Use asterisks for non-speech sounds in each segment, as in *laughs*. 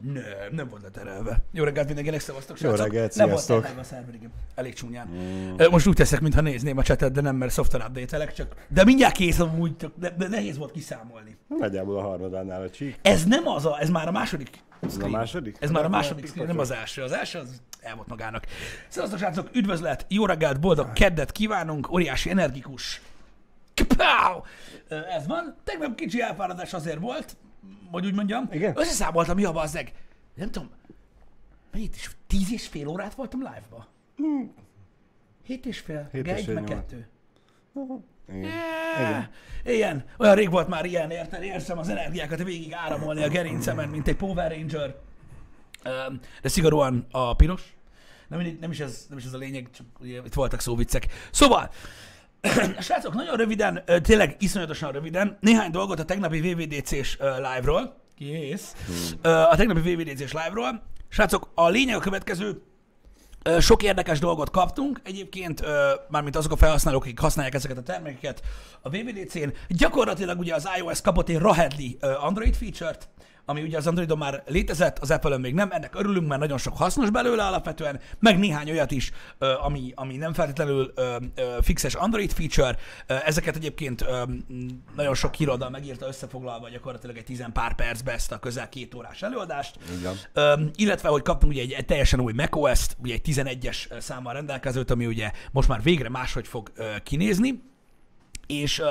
Nem, nem volt leterelve. Jó reggelt mindenkinek, szevasztok, Jó srácok. reggelt, Nem volt sziasztok. leterelve a szerver, igen. Elég csúnyán. Mm. Most úgy teszek, mintha nézném a chatet, de nem, mert software update csak... De mindjárt kész amúgy, csak de, de nehéz volt kiszámolni. Nagyjából a harmadánál a csík. Ez nem az a, ez már a második screen. a második? Ez már a második screen, nem az első. Az első az el volt magának. Szevasztok, srácok, üdvözlet, jó reggelt, boldog keddet kívánunk, óriási energikus. Kapáw! Ö, Ez van. Tegnap kicsi elfáradás azért volt, hogy úgy mondjam. Igen? Összeszámoltam, mi a bazzeg. Nem tudom, mennyit is, tíz és fél órát voltam live-ba? Hét és fél, Hét meg és egy, fél meg nyolc. kettő. Igen. Igen. Igen. Olyan rég volt már ilyen, érted? Érzem az energiákat végig áramolni a gerincemen, mint egy Power Ranger. De szigorúan a piros. Nem, nem, is ez, nem is ez a lényeg, csak ugye itt voltak szóviccek. Szóval, *coughs* srácok, nagyon röviden, tényleg iszonyatosan röviden, néhány dolgot a tegnapi VVDC-s live-ról. Kész. A tegnapi VVDC-s live-ról. Srácok, a lényeg a következő, Sok érdekes dolgot kaptunk, egyébként mármint azok a felhasználók, akik használják ezeket a termékeket a VVDC-n. Gyakorlatilag ugye az iOS kapott egy Rahedli Android feature-t, ami ugye az Androidon már létezett, az Apple-ön még nem, ennek örülünk, mert nagyon sok hasznos belőle alapvetően, meg néhány olyat is, ami, ami nem feltétlenül fixes Android feature. Ezeket egyébként nagyon sok híroldal megírta összefoglalva gyakorlatilag egy tizen pár percbe ezt a közel két órás előadást. Igen. Illetve, hogy kaptunk ugye egy, egy teljesen új macOS-t, ugye egy 11-es ö, számmal rendelkezőt, ami ugye most már végre máshogy fog kinézni, és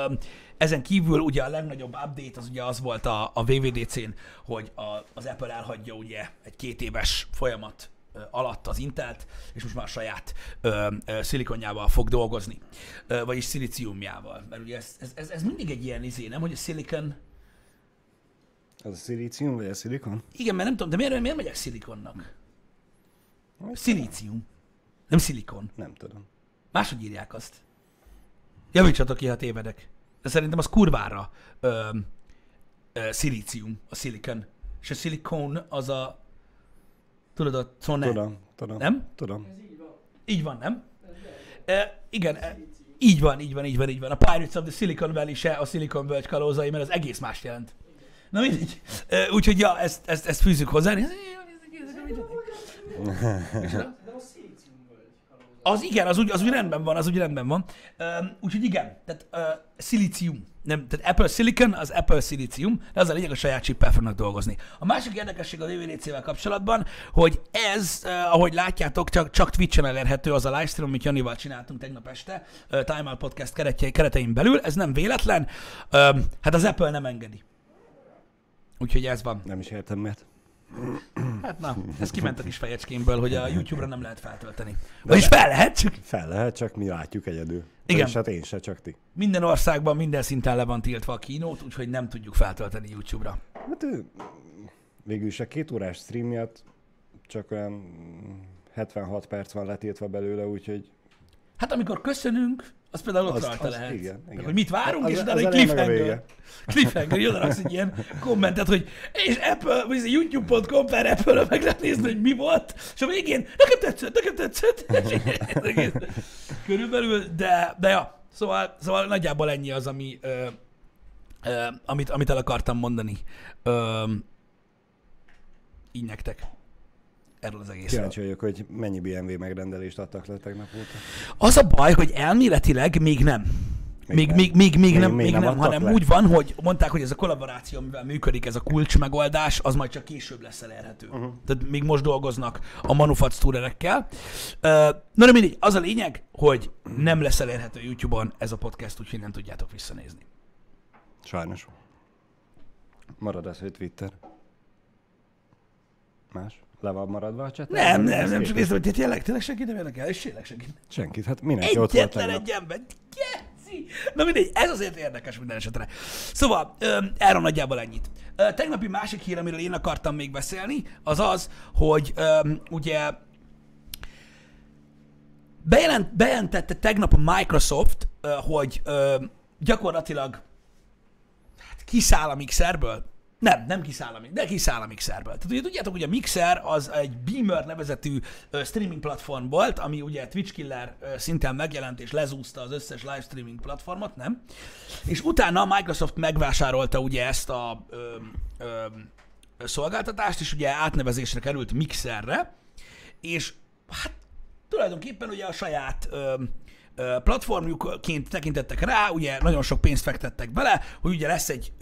ezen kívül ugye a legnagyobb update az ugye az volt a, a VVDC-n, hogy a, az Apple elhagyja ugye egy két éves folyamat alatt az Intelt, és most már a saját ö, ö, szilikonjával fog dolgozni, ö, vagyis szilíciumjával. Mert ugye ez, ez, ez, ez mindig egy ilyen izé, nem, hogy a silicon, Az a szilícium, vagy a szilikon? igen, mert nem tudom, de miért, miért megyek szilikonnak? Szilícium. Nem szilikon. Nem tudom. Máshogy írják azt. Javítsatok ki, ha tévedek. De szerintem az kurvára ö, ö, szilícium, a szilikon. És a szilikon az a... Tudod, a cone. Tudom, tudom. Nem? Tudom. Így van, nem? E, igen, e, így van, így van, így van, így van. A Pirates of the Silicon Valley se a Silicon Völgy kalózai, mert az egész más jelent. Na mindegy. E, úgyhogy ja, ezt, ezt, ezt fűzzük hozzá. Az igen, az úgy, az úgy rendben van, az úgy rendben van. Úgyhogy igen, tehát uh, szilícium. Nem, tehát Apple Silicon, az Apple szilícium, de az a lényeg, a saját chippel fognak dolgozni. A másik érdekesség a VVDC-vel kapcsolatban, hogy ez, uh, ahogy látjátok, csak, csak Twitch-en elérhető az a livestream, amit Janival csináltunk tegnap este, uh, Time Out Podcast keretje, keretein belül, ez nem véletlen, um, hát az Apple nem engedi. Úgyhogy ez van. Nem is értem miért. Hát na, ez kiment a kis fejecskémből, hogy a YouTube-ra nem lehet feltölteni. Vagyis fel lehet, csak Fel lehet, csak mi látjuk egyedül. Igen. És hát én se, csak ti. Minden országban minden szinten le van tiltva a kínót, úgyhogy nem tudjuk feltölteni YouTube-ra. Hát végül is a két órás stream miatt csak olyan 76 perc van letiltva belőle, úgyhogy Hát amikor köszönünk, az például ott Az- rajta az lehet. igen, igen. hogy mit várunk, Az- és utána egy cliffhanger. Cliffhanger, jön raksz egy ilyen kommentet, hogy és Apple, vagy youtube.com per apple meg lehet nézni, hogy mi volt, és a végén, nekem tetszett, nekem tetszett. *laughs* Körülbelül, de, de ja, szóval, szóval nagyjából ennyi az, ami, ö, ö, amit, amit el akartam mondani. Ö, így nektek. Erről az egészről. kíváncsi vagyok, hogy mennyi BMW megrendelést adtak le tegnap óta. Az a baj, hogy elméletileg még nem. Még, nem. még, még, még, Még- nem, még még nem nem, hanem le? úgy van, hogy mondták, hogy ez a kollaboráció, amivel működik, ez a kulcs megoldás, az majd csak később lesz elérhető. Uh-huh. Tehát még most dolgoznak a manufacturerekkel. Ö, Na de mindegy, az a lényeg, hogy nem lesz elérhető YouTube-on ez a podcast, úgyhogy nem tudjátok visszanézni. Sajnos. Marad az, hogy Twitter. Más? Le van maradva a chat? Nem, nem, nem, csak néztem, hogy tényleg, tényleg senki nem érdekel, és tényleg senki. Senkit, hát mindenki ott volt tegnap. egy ember. Geci! Na mindegy, ez azért érdekes minden esetre. Szóval, erről nagyjából ennyit. Tegnapi másik hír, amiről én akartam még beszélni, az az, hogy ugye bejelent, bejelentette tegnap a Microsoft, hogy gyakorlatilag hát kiszáll a mixerből. Nem, nem kiszáll a, de kiszáll a mixerből. Tehát ugye tudjátok, hogy a Mixer az egy Beamer nevezetű streaming platform volt, ami ugye Twitch Killer ö, szinten megjelent és lezúzta az összes live streaming platformot, nem? És utána a Microsoft megvásárolta ugye ezt a ö, ö, szolgáltatást, és ugye átnevezésre került Mixerre, és hát tulajdonképpen ugye a saját ö, ö, platformjukként tekintettek rá, ugye nagyon sok pénzt fektettek bele, hogy ugye lesz egy,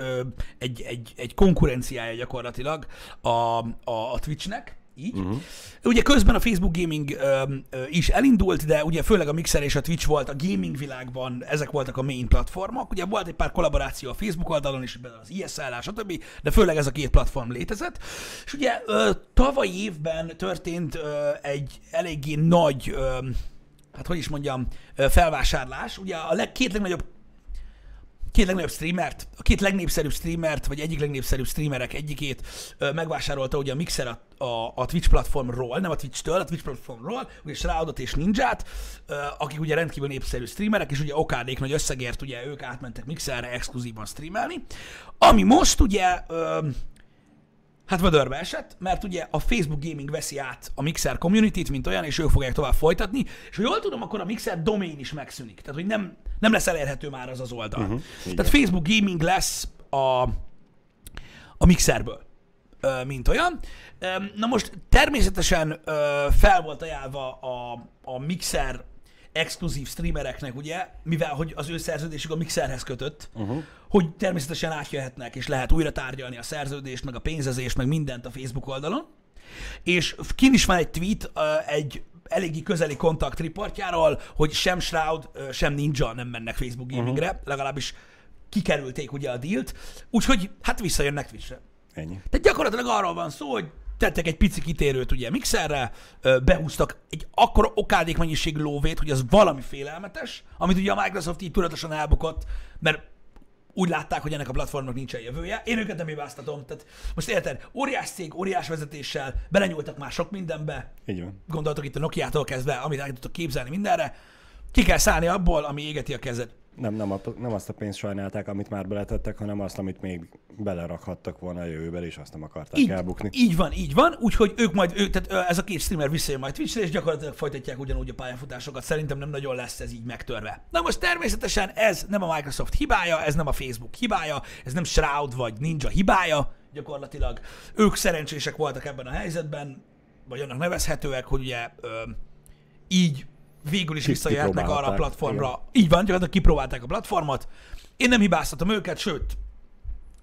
egy, egy, egy konkurenciája gyakorlatilag a, a, a Twitchnek, így. Uh-huh. Ugye közben a Facebook Gaming ö, ö, is elindult, de ugye főleg a Mixer és a Twitch volt a gaming világban, ezek voltak a main platformok. Ugye volt egy pár kollaboráció a Facebook oldalon is, az ISL, stb., de főleg ez a két platform létezett. És ugye ö, tavaly évben történt ö, egy eléggé nagy, ö, hát hogy is mondjam, felvásárlás. Ugye a leg, két legnagyobb két legnagyobb streamert, a két legnépszerűbb streamert, vagy egyik legnépszerűbb streamerek egyikét ö, megvásárolta ugye a Mixer a, a, a Twitch platformról, nem a Twitch-től, a Twitch platformról, ugye Shroudot és Ninját, ö, akik ugye rendkívül népszerű streamerek, és ugye okádék nagy összegért ugye ők átmentek Mixerre exkluzívan streamelni. Ami most ugye ö, Hát vödörbe esett, mert ugye a Facebook Gaming veszi át a Mixer community mint olyan, és ők fogják tovább folytatni, és ha jól tudom, akkor a Mixer domain is megszűnik. Tehát, hogy nem, nem lesz elérhető már az az oldal. Uh-huh, Tehát Facebook Gaming lesz a, a Mixerből, mint olyan. Na most természetesen fel volt ajánlva a, a Mixer exkluzív streamereknek, ugye, mivel hogy az ő szerződésük a Mixerhez kötött, uh-huh. hogy természetesen átjöhetnek, és lehet újra tárgyalni a szerződést, meg a pénzezést, meg mindent a Facebook oldalon. És kin is van egy tweet egy eléggé közeli kontakt riportjáról, hogy sem Shroud, sem Ninja nem mennek Facebook gamingre, uh-huh. legalábbis kikerülték ugye a dílt, úgyhogy hát visszajönnek Twitchre. Ennyi. Tehát gyakorlatilag arról van szó, hogy tettek egy pici kitérőt ugye mixerre, behúztak egy akkora okádék mennyiség lóvét, hogy az valami félelmetes, amit ugye a Microsoft így tudatosan elbukott, mert úgy látták, hogy ennek a platformnak nincsen jövője. Én őket nem hibáztatom. Tehát most érted, óriás cég, óriás vezetéssel, belenyúltak már sok mindenbe. Így van. Gondoltok itt a Nokia-tól kezdve, amit el tudtok képzelni mindenre. Ki kell szállni abból, ami égeti a kezed. Nem, nem, a, nem azt a pénzt sajnálták, amit már beletettek, hanem azt, amit még belerakhattak volna a jövőben, és azt nem akarták így, elbukni. Így van, így van, úgyhogy ők majd, ők, tehát ez a két streamer visszajön majd Twitchre, és gyakorlatilag folytatják ugyanúgy a pályafutásokat. Szerintem nem nagyon lesz ez így megtörve. Na most természetesen ez nem a Microsoft hibája, ez nem a Facebook hibája, ez nem Shroud vagy Ninja hibája, gyakorlatilag ők szerencsések voltak ebben a helyzetben, vagy annak nevezhetőek, hogy ugye ö, így végül is visszajöhetnek arra a platformra. Igen. Így van, gyakorlatilag kipróbálták a platformot. Én nem hibáztatom őket, sőt,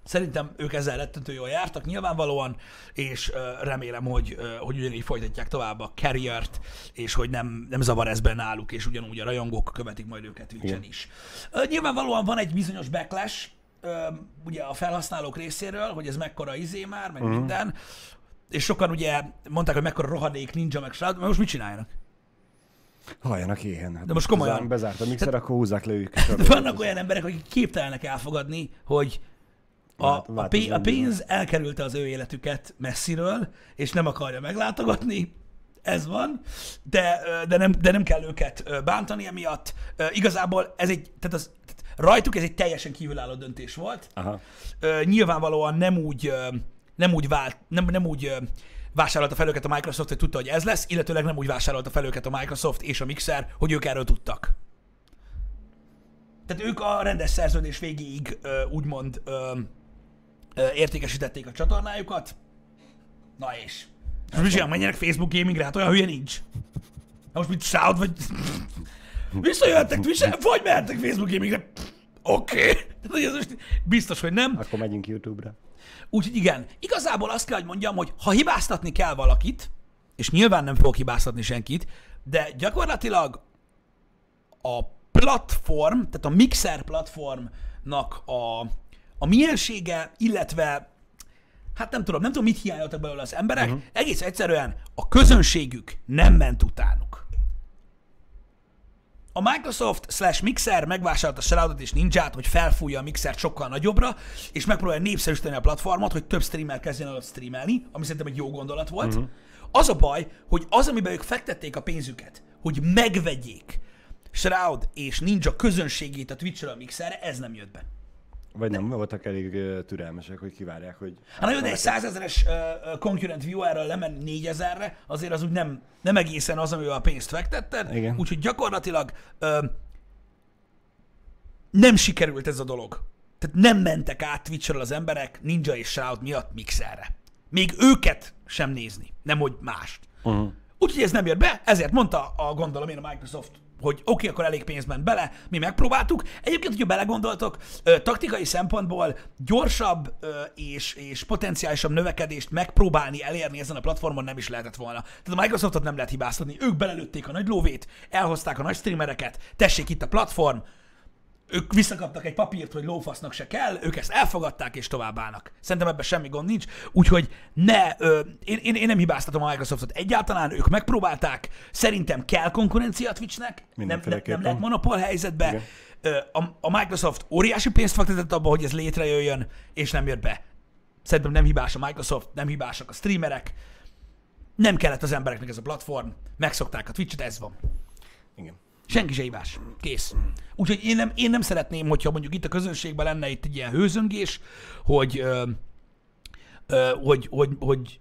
Szerintem ők ezzel rettentő jól jártak nyilvánvalóan, és uh, remélem, hogy, uh, hogy ugyanígy folytatják tovább a carriert, és hogy nem, nem zavar ez benne náluk, és ugyanúgy a rajongók követik majd őket Twitch-en is. Uh, nyilvánvalóan van egy bizonyos backlash, ugye a felhasználók részéről, hogy ez mekkora izé már, meg uh-huh. minden, és sokan ugye mondták, hogy mekkora rohadék ninja, meg srác, most mit csináljanak? Halljanak éhen. De most komolyan. Bezárt a mixer, akkor húzzák le őket. *laughs* De vannak olyan emberek, akik képtelenek elfogadni, hogy a, a, pénz, a pénz elkerülte az ő életüket messziről, és nem akarja meglátogatni, ez van, de, de, nem, de nem kell őket bántani emiatt. Igazából ez egy, tehát az, tehát rajtuk ez egy teljesen kívülálló döntés volt. Aha. Nyilvánvalóan nem úgy, nem úgy vált, nem, nem úgy vásárolta fel őket a Microsoft, hogy tudta, hogy ez lesz, illetőleg nem úgy vásárolta fel őket a Microsoft és a Mixer, hogy ők erről tudtak. Tehát ők a rendes szerződés végéig úgymond ö, ö, értékesítették a csatornájukat. Na és? Most mit menjenek Facebook gamingre? Hát olyan hülye nincs. Na most mit Shout, vagy... Visszajöhettek Twitch-re, vagy mehettek Facebook gamingre. Oké. Okay. biztos, hogy nem. Akkor megyünk YouTube-ra. Úgyhogy igen, igazából azt kell, hogy mondjam, hogy ha hibáztatni kell valakit, és nyilván nem fogok hibáztatni senkit, de gyakorlatilag a platform, tehát a Mixer platformnak a, a miensége, illetve hát nem tudom, nem tudom, mit hiányoltak belőle az emberek, uh-huh. egész egyszerűen a közönségük nem ment utánuk. A Microsoft slash Mixer megvásárolta a Shroudot és Ninját, hogy felfújja a Mixert sokkal nagyobbra, és megpróbálja népszerűsíteni a platformot, hogy több streamer kezdjen el streamelni, ami szerintem egy jó gondolat volt. Uh-huh. Az a baj, hogy az, amiben ők fektették a pénzüket, hogy megvegyék Shroud és Ninja közönségét a Twitch-ről a Mixerre, ez nem jött be. Vagy nem, nem voltak elég uh, türelmesek, hogy kivárják, hogy... Hát nagyon, de egy százezeres uh, concurrent viewerről lemenni négyezerre, azért az úgy nem, nem egészen az, amivel a pénzt fektetted. Igen. Úgyhogy gyakorlatilag uh, nem sikerült ez a dolog. Tehát nem mentek át Twitchről az emberek Ninja és Shroud miatt Mixerre. Még őket sem nézni, nem hogy mást. Uh-huh. Úgyhogy ez nem jött be, ezért mondta a gondolom én a Microsoft, hogy oké, okay, akkor elég pénz ment bele, mi megpróbáltuk. Egyébként, hogyha belegondoltok, taktikai szempontból gyorsabb és, és potenciálisabb növekedést megpróbálni elérni ezen a platformon nem is lehetett volna. Tehát a Microsoftot nem lehet hibáztatni. Ők belelőtték a nagy lóvét, elhozták a nagy streamereket, tessék itt a platform, ők visszakaptak egy papírt, hogy lófasznak se kell, ők ezt elfogadták és továbbállnak. Szerintem ebben semmi gond nincs, úgyhogy ne, ö, én, én, én nem hibáztatom a Microsoftot egyáltalán, ők megpróbálták, szerintem kell konkurencia a Twitchnek, nem, nem, lehet monopól helyzetbe. Igen. A, a Microsoft óriási pénzt fektetett abba, hogy ez létrejöjjön, és nem jött be. Szerintem nem hibás a Microsoft, nem hibásak a streamerek, nem kellett az embereknek ez a platform, megszokták a Twitch-et, ez van. Igen. Senki se hibás. Kész. Úgyhogy én nem, én nem szeretném, hogyha mondjuk itt a közönségben lenne itt egy ilyen hőzöngés, hogy, ö, ö, hogy, hogy, hogy,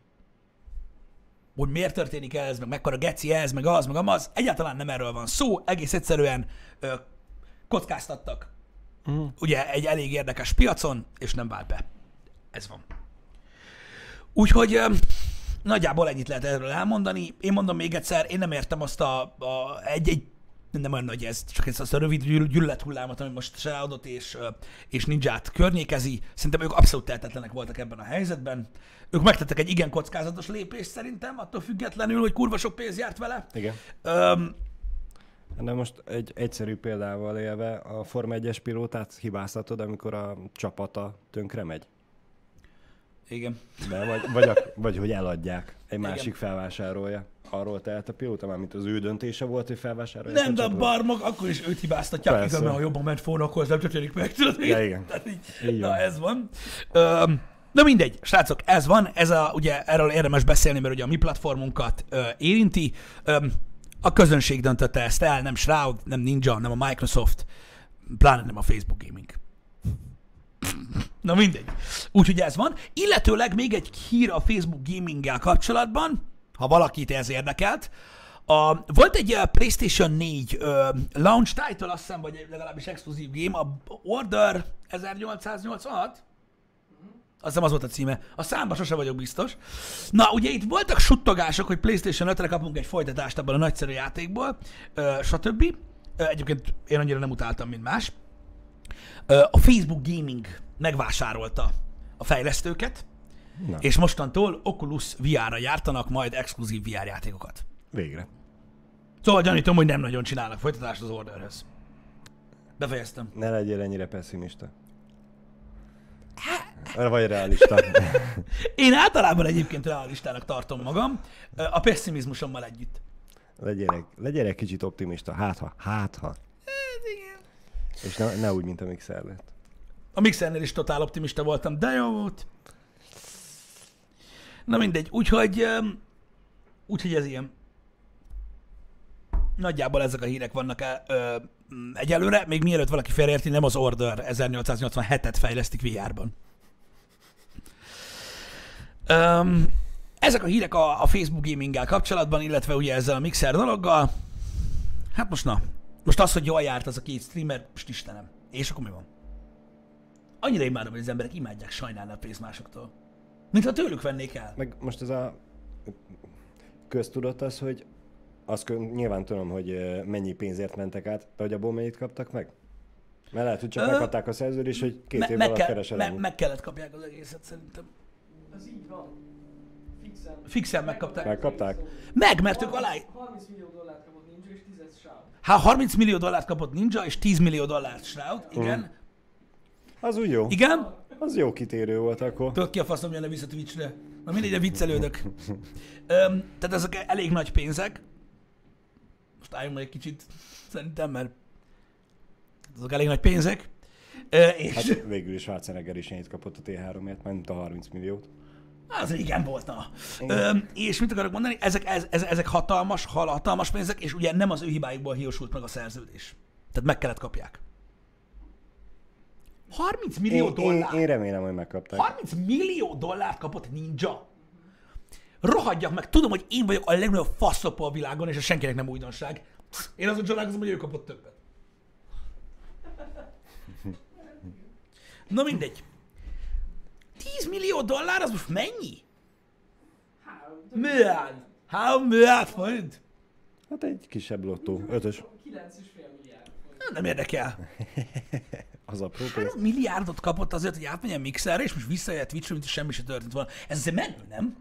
hogy miért történik ez, meg mekkora geci ez, meg az, meg amaz. Egyáltalán nem erről van szó, egész egyszerűen ö, kockáztattak. Uh-huh. Ugye egy elég érdekes piacon, és nem vált be. Ez van. Úgyhogy ö, nagyjából ennyit lehet erről elmondani. Én mondom még egyszer, én nem értem azt a, a egy, egy nem olyan nagy ez, csak ez azt a rövid gyűl- gyűlölethullámot, ami most Shroudot és, és Ninját környékezi. Szerintem ők abszolút tehetetlenek voltak ebben a helyzetben. Ők megtettek egy igen kockázatos lépést szerintem, attól függetlenül, hogy kurva sok pénz járt vele. Igen. Öm, De most egy egyszerű példával élve, a Forma 1-es pilótát hibáztatod, amikor a csapata tönkre megy? igen. De vagy, vagy, a, vagy hogy eladják, egy Igen. másik felvásárolja. Arról tehet a pilóta, már mint az ő döntése volt, hogy felvásárolja. Nem, de a barmok akkor is őt hibáztatják, Persze. mikor, mert ha jobban ment volna, akkor ez nem történik meg, tudod? Ja, igen. Tehát így, Így na van. ez van. Öm, Na mindegy, srácok, ez van, ez a, ugye erről érdemes beszélni, mert ugye a mi platformunkat ö, érinti. Öm, a közönség döntötte ezt el, nem Shroud, nem Ninja, nem a Microsoft, pláne nem a Facebook Gaming. *laughs* Na mindegy. Úgyhogy ez van. Illetőleg még egy hír a Facebook Gaming-gel kapcsolatban, ha valakit ez érdekelt. A, volt egy uh, PlayStation 4 uh, launch title, azt hiszem, vagy legalábbis exkluzív game, a Order 1886. Azt hiszem az volt a címe. A számba sose vagyok biztos. Na, ugye itt voltak suttogások, hogy PlayStation 5-re kapunk egy folytatást abban a nagyszerű játékból, ö, stb. Ö, Egyébként én annyira nem utáltam, mint más. Ö, A Facebook Gaming megvásárolta a fejlesztőket, Na, és mostantól Oculus VR-ra jártanak majd exkluzív VR játékokat. végre. Szóval gyanítom, hogy nem nagyon csinálnak folytatást az Orderhez. Befejeztem. Ne legyél ennyire pessimista. Vagy realista. *laughs* Én általában egyébként realistának tartom magam, a pessimizmusommal együtt. legyél, egy, legyél egy kicsit optimista. Hát ha, hát ha. És ne, ne úgy, mint a Mixer lett. A Mixernél is totál optimista voltam, de jó volt. Na mindegy, úgyhogy, úgyhogy ez ilyen. Nagyjából ezek a hírek vannak el, ö, egyelőre, még mielőtt valaki félreérti, nem az Order 1887-et fejlesztik VR-ban. Ezek a hírek a, a Facebook gaminggel kapcsolatban, illetve ugye ezzel a Mixer dologgal. Hát most na, most az, hogy jól járt az a két streamer, most Istenem. És akkor mi van? Annyira imádom, hogy az emberek imádják sajnálni a pénzt másoktól. Mintha tőlük vennék el. Meg most ez a köztudott az, hogy azt nyilván tudom, hogy mennyi pénzért mentek át, de hogy abból mennyit kaptak meg? Mert lehet, hogy csak Ö, megkapták a szerződést, hogy két Me- év meg, alatt kell, keresel me- meg kellett kapják az egészet szerintem. Ez így van. Fixen. Fixen megkapták. Megkapták? Meg, mert ők alá... 30 millió dollárt kapott Ninja és 10 sáv. Hát 30 millió dollárt kapott Ninja, és 10 millió dollárt Shroud. Igen. Az úgy jó. Igen. Az jó kitérő volt akkor. Tudod ki a faszom jönne vissza Twitchre? Na mindegy, de viccelődök. Öm, tehát ezek elég nagy pénzek. Most álljunk meg egy kicsit, szerintem, mert azok elég nagy pénzek. Ö, és... Hát végül is Schwarzenegger is ennyit kapott a T3-ért, mint a 30 milliót. Az igen volt, na. Öm, és mit akarok mondani? Ezek, ez, ez, ezek hatalmas, hatalmas pénzek, és ugye nem az ő hibájukból hiúsult meg a szerződés. Tehát meg kellett kapják. 30 millió Én, én, dollár. én remélem, hogy megkapták. 30 millió dollárt kapott Ninja. Rohadjak meg, tudom, hogy én vagyok a legnagyobb faszopó a világon, és ez senkinek nem újdonság. Én azon csodálkozom, hogy ő kapott többet. Na mindegy. 10 millió dollár, az most mennyi? Milliárd! Három milliárd forint? Hát egy kisebb lottó, ötös, 9,5 milliárd Nem érdekel. *laughs* az apró pénz. Három milliárdot kapott azért, hogy átmenjen mixerre, és most visszajött Twitchre, mint semmi se történt volna. Ez azért menő, nem?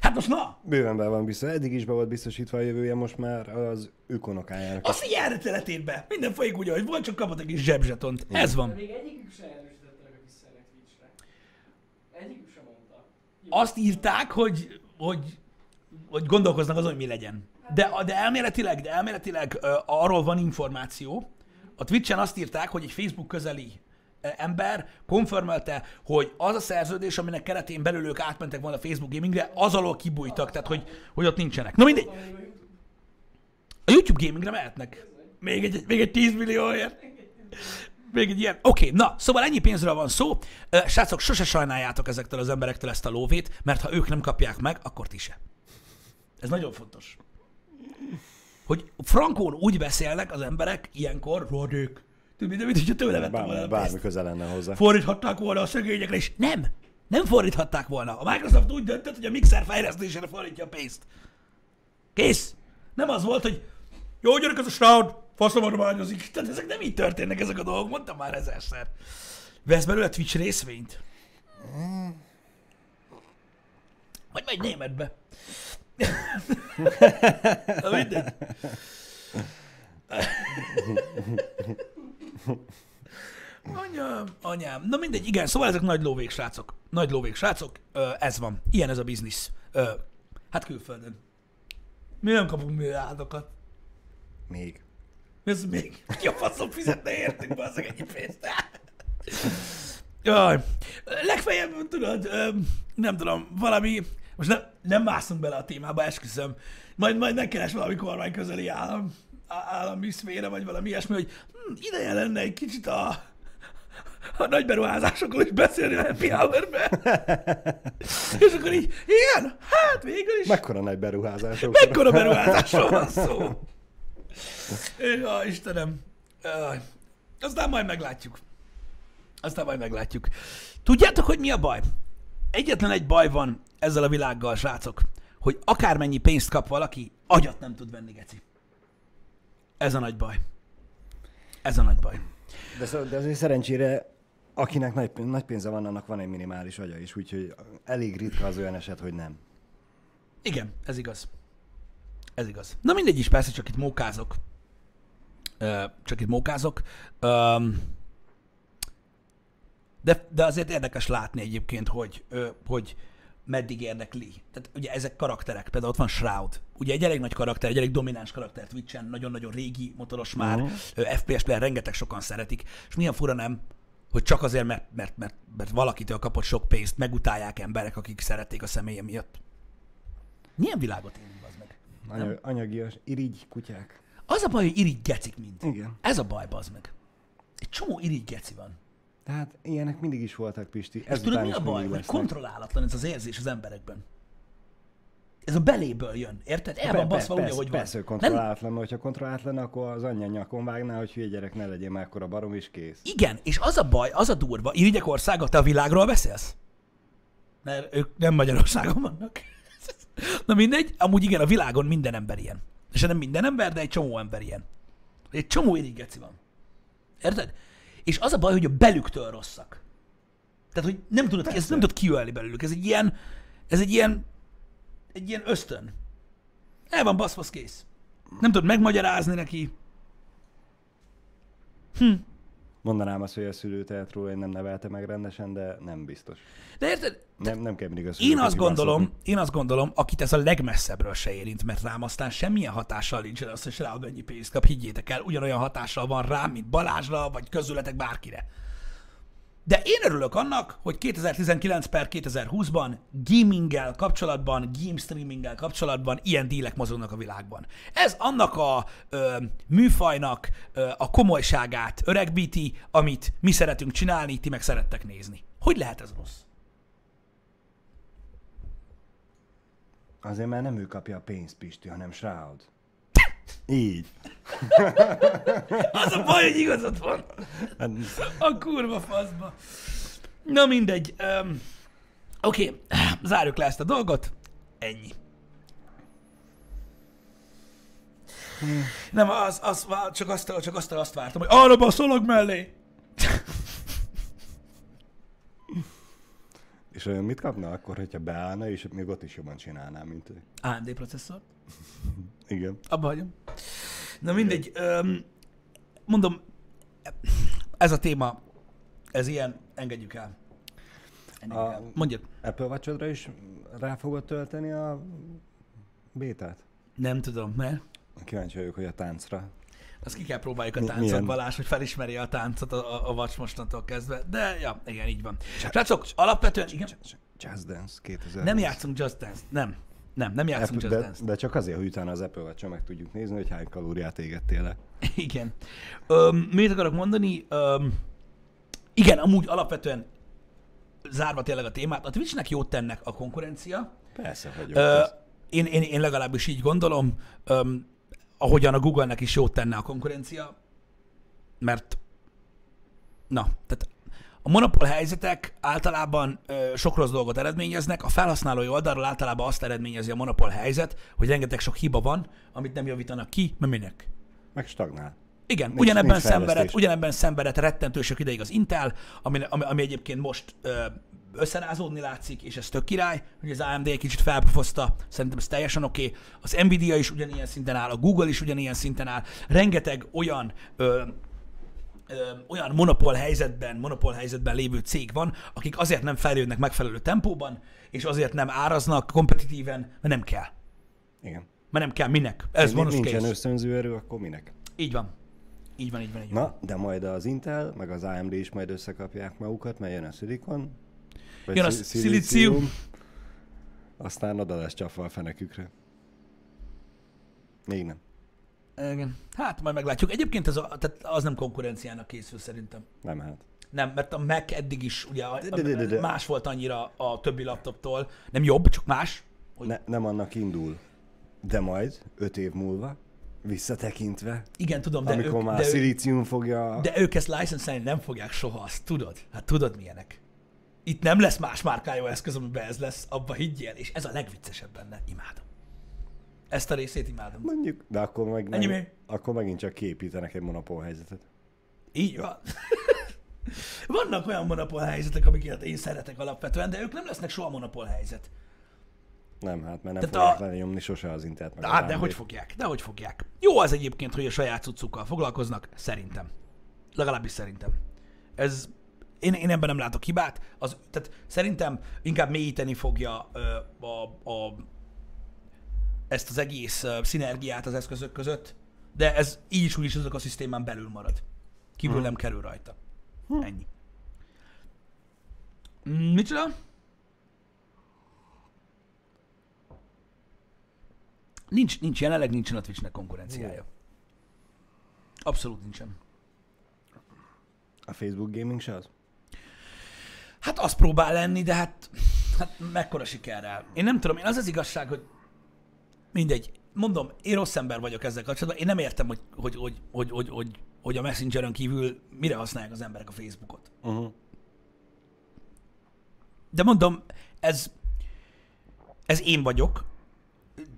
Hát most na! Bőven be van biztos, eddig is be volt biztosítva a jövője, most már az ökonokájának. Azt így erre teletét Minden folyik úgy, ahogy volt, csak kapott egy kis zsebzsetont. Ez De van. még egyikük se erősítette meg a visszajelent Twitchre. Egyikük sem mondta. Jó. Azt írták, hogy, hogy, hogy gondolkoznak azon, hogy mi legyen. De, de elméletileg, de elméletileg uh, arról van információ, a Twitchen azt írták, hogy egy Facebook közeli ö, ember konfirmelte, hogy az a szerződés, aminek keretén belül ők átmentek volna a Facebook gamingre, az alól kibújtak, tehát hogy, hogy ott nincsenek. Na mindegy, a YouTube gamingre mehetnek. Még egy, még egy 10 millióért. Még egy ilyen. Oké, okay, na, szóval ennyi pénzről van szó. Ö, Srácok, sose sajnáljátok ezektől az emberektől ezt a lóvét, mert ha ők nem kapják meg, akkor ti se. Ez nagyon fontos. Hogy frankón úgy beszélnek az emberek ilyenkor, rodék. Tudod, mint, mint hogyha tőle vettem volna Bármi, a bármi pénzt. köze lenne hozzá. Fordíthatták volna a szegényekre, és nem. Nem fordíthatták volna. A Microsoft úgy döntött, hogy a mixer fejlesztésére fordítja a pénzt. Kész. Nem az volt, hogy jó, gyerek, ez a Shroud, faszom adományozik. Tehát ezek nem így történnek ezek a dolgok, mondtam már ezerszer. Vesz belőle Twitch részvényt? Vagy megy németbe. Na mindegy. Anyám, anyám. Na mindegy, igen, szóval ezek nagy lóvék, srácok. Nagy lóvék, srácok. Ö, ez van. Ilyen ez a biznisz. Ö, hát külföldön. Mi nem kapunk milliárdokat. Még. Ez még. Ki a faszom fizetne értünk, bazzeg ennyi pénzt. Jaj. Legfeljebb, tudod, nem tudom, valami, most nem, nem mászunk bele a témába, esküszöm. Majd, majd megkeres valami kormány közeli állam, állami szféra, vagy valami ilyesmi, hogy hm, ideje lenne egy kicsit a, a nagy beruházásokról is beszélni a happy hour-be. *laughs* És akkor így, igen, hát végül is. Mekkora nagy beruházások. Mekkora beruházásról van szó? Ja, Istenem. Aztán majd meglátjuk. Aztán majd meglátjuk. Tudjátok, hogy mi a baj? Egyetlen egy baj van ezzel a világgal, srácok, hogy akármennyi pénzt kap valaki, agyat nem tud venni, geci. Ez a nagy baj. Ez a nagy baj. De, de azért szerencsére, akinek nagy, nagy pénze van, annak van egy minimális agya is, úgyhogy elég ritka az olyan eset, hogy nem. Igen, ez igaz. Ez igaz. Na mindegy is, persze, csak itt mókázok. Csak itt mókázok. Öm, de, de azért érdekes látni egyébként, hogy, hogy meddig érdekli. Tehát ugye ezek karakterek, például ott van Shroud. Ugye egy elég nagy karakter, egy elég domináns karakter Twitch-en, nagyon-nagyon régi motoros már, uh-huh. FPS player, rengeteg sokan szeretik, és milyen fura nem, hogy csak azért, mert, mert, mert, mert valakitől kapott sok pénzt, megutálják emberek, akik szerették a személye miatt. Milyen világot élünk, az meg? Anyag, anyagias, irigy kutyák. Az a baj, hogy irigy gecik mind. Igen. Ez a baj, bazd meg. Egy csomó irigy geci van. Tehát ilyenek mindig is voltak, Pisti. És Ez tudod, mi a baj? Hogy kontrollálatlan ez az érzés az emberekben. Ez a beléből jön, érted? El van baszva úgy, ahogy van. Persze, kontrollálatlan, hogyha kontrollálatlan, akkor az anyja nyakon vágná, hogy hülye gyerek ne legyen már akkor a barom is kész. igen, és az a baj, az a durva, irigyek országa, te a világról beszélsz? Mert ők nem Magyarországon vannak. *laughs* Na mindegy, amúgy igen, a világon minden ember ilyen. És nem minden ember, de egy csomó ember ilyen. Egy csomó irigy geci van. Érted? És az a baj, hogy a belüktől rosszak. Tehát, hogy nem tudod, ezt nem tudod kiölni belőlük. Ez egy ilyen, ez egy ilyen, egy ilyen ösztön. El van baszvasz kész. Nem tudod megmagyarázni neki. Mondanám azt, hogy a szülő tehet róla, hogy nem nevelte meg rendesen, de nem biztos. De érted? Nem, nem kell mindig a Én azt gondolom, én azt gondolom, akit ez a legmesszebbről se érint, mert rám aztán semmilyen hatással nincsen az, hogy rá mennyi pénzt kap, higgyétek el, ugyanolyan hatással van rám, mint Balázsra, vagy közületek bárkire. De én örülök annak, hogy 2019 per 2020-ban gaminggel kapcsolatban, game streaminggel kapcsolatban ilyen dílek mozognak a világban. Ez annak a ö, műfajnak ö, a komolyságát öregbíti, amit mi szeretünk csinálni, ti meg szerettek nézni. Hogy lehet ez rossz? Azért, mert nem ő kapja a pénzt, Pisti, hanem Shroud. Így. Az a baj, hogy igazad van. Hát, A kurva faszba. Na mindegy. Um, Oké, okay. zárjuk le ezt a dolgot. Ennyi. Nem, az, az, csak, azt, csak azt, azt vártam, hogy arra a szalag mellé. És mit kapna akkor, hogyha beállna, és még ott is jobban csinálná, mint ő? AMD processzor. *laughs* Igen. Abba hagyom. Na mindegy, öm, mondom, ez a téma, ez ilyen, engedjük el. Engedjük A- el. Mondjad. Apple watch is rá fogod tölteni a bétát? Nem tudom, mert Kíváncsi vagyok, hogy a táncra. Azt ki kell próbáljuk a táncot, milyen? Balázs, hogy felismeri a táncot a, a, a vacs mostantól kezdve. De, ja, igen, így van. Srácok, alapvetően, igen, Just Dance 2000. nem játszunk Just Dance. Nem. Nem, nem játszunk Just de, Dance. de csak azért, hogy utána az Apple watch meg tudjuk nézni, hogy hány kalóriát égettél le. *laughs* Igen. Öm, mit akarok mondani? Öm, igen, amúgy alapvetően zárva tényleg a témát, a Twitchnek jót tennek a konkurencia. Persze, hogy. Ö, én, én, én legalábbis így gondolom, öm, ahogyan a Google-nek is jót tenne a konkurencia, mert na, tehát a monopól helyzetek általában ö, sok rossz dolgot eredményeznek, a felhasználói oldalról általában azt eredményezi a monopól helyzet, hogy rengeteg sok hiba van, amit nem javítanak ki, mert minek? Meg stagnál. Igen, Nincs- ugyanebben nincs szenvedett, ugyanebben szenvedett rettentő sok ideig az Intel, ami, ami, ami egyébként most ö, összerázódni látszik, és ez tök király, hogy az AMD egy kicsit felpofozta, szerintem ez teljesen oké. Okay. Az Nvidia is ugyanilyen szinten áll, a Google is ugyanilyen szinten áll, rengeteg olyan ö, ö, olyan monopól helyzetben, monopól helyzetben lévő cég van, akik azért nem fejlődnek megfelelő tempóban, és azért nem áraznak kompetitíven, mert nem kell. Igen. Mert nem kell, minek? Ez van Nincsen ösztönző erő, akkor minek? Így van. Így van, így van, így van. Na, de majd az Intel, meg az AMD is majd összekapják magukat, mert jön a Silicon. Vagy Jön a szi- szilícium. Aztán oda lesz csapva a fenekükre. Még nem. Igen. Hát majd meglátjuk. Egyébként ez a, tehát az nem konkurenciának készül szerintem. Nem hát. Nem, mert a Mac eddig is ugye a, De- de- de- de- más volt annyira a többi laptoptól. Nem jobb, csak más. Hogy- Ne, nem annak indul. De majd, öt év múlva, visszatekintve, Igen, tudom, de amikor ők, már de, ők, szilícium fogja... de ők ezt license nem fogják soha, azt tudod? Hát tudod milyenek. Itt nem lesz más márkájú eszköz, amiben ez lesz, abba higgyél, és ez a legviccesebb benne. Imádom. Ezt a részét imádom. Mondjuk, de akkor, meg Ennyi mi? akkor megint csak képítenek egy monopól helyzetet. Így van. *laughs* Vannak olyan monopól helyzetek, amiket én szeretek alapvetően, de ők nem lesznek soha monopól helyzet. Nem, hát mert nem Tehát fogják a- lenyomni sose az Intelt meg hát, de hogy fogják? De hogy fogják? Jó az egyébként, hogy a saját cuccukkal foglalkoznak, szerintem. Legalábbis szerintem. Ez, én, én ebben nem látok hibát. Az, tehát szerintem inkább mélyíteni fogja ö, a, a, ezt az egész ö, szinergiát az eszközök között, de ez így is úgy is azok a szisztémán belül marad. Kívül Hm. nem kerül rajta. Ennyi. Mm, Micsoda? Nincs, nincs, jelenleg nincsen a Twitchnek konkurenciája. Abszolút nincsen. A Facebook Gaming se az? Hát az próbál lenni, de hát, hát mekkora sikerrel. Én nem tudom, én az az igazság, hogy mindegy. Mondom, én rossz ember vagyok ezzel kapcsolatban. Én nem értem, hogy, hogy, hogy, hogy, hogy, hogy, hogy a Messengeren kívül mire használják az emberek a Facebookot. Uh-huh. De mondom, ez, ez én vagyok.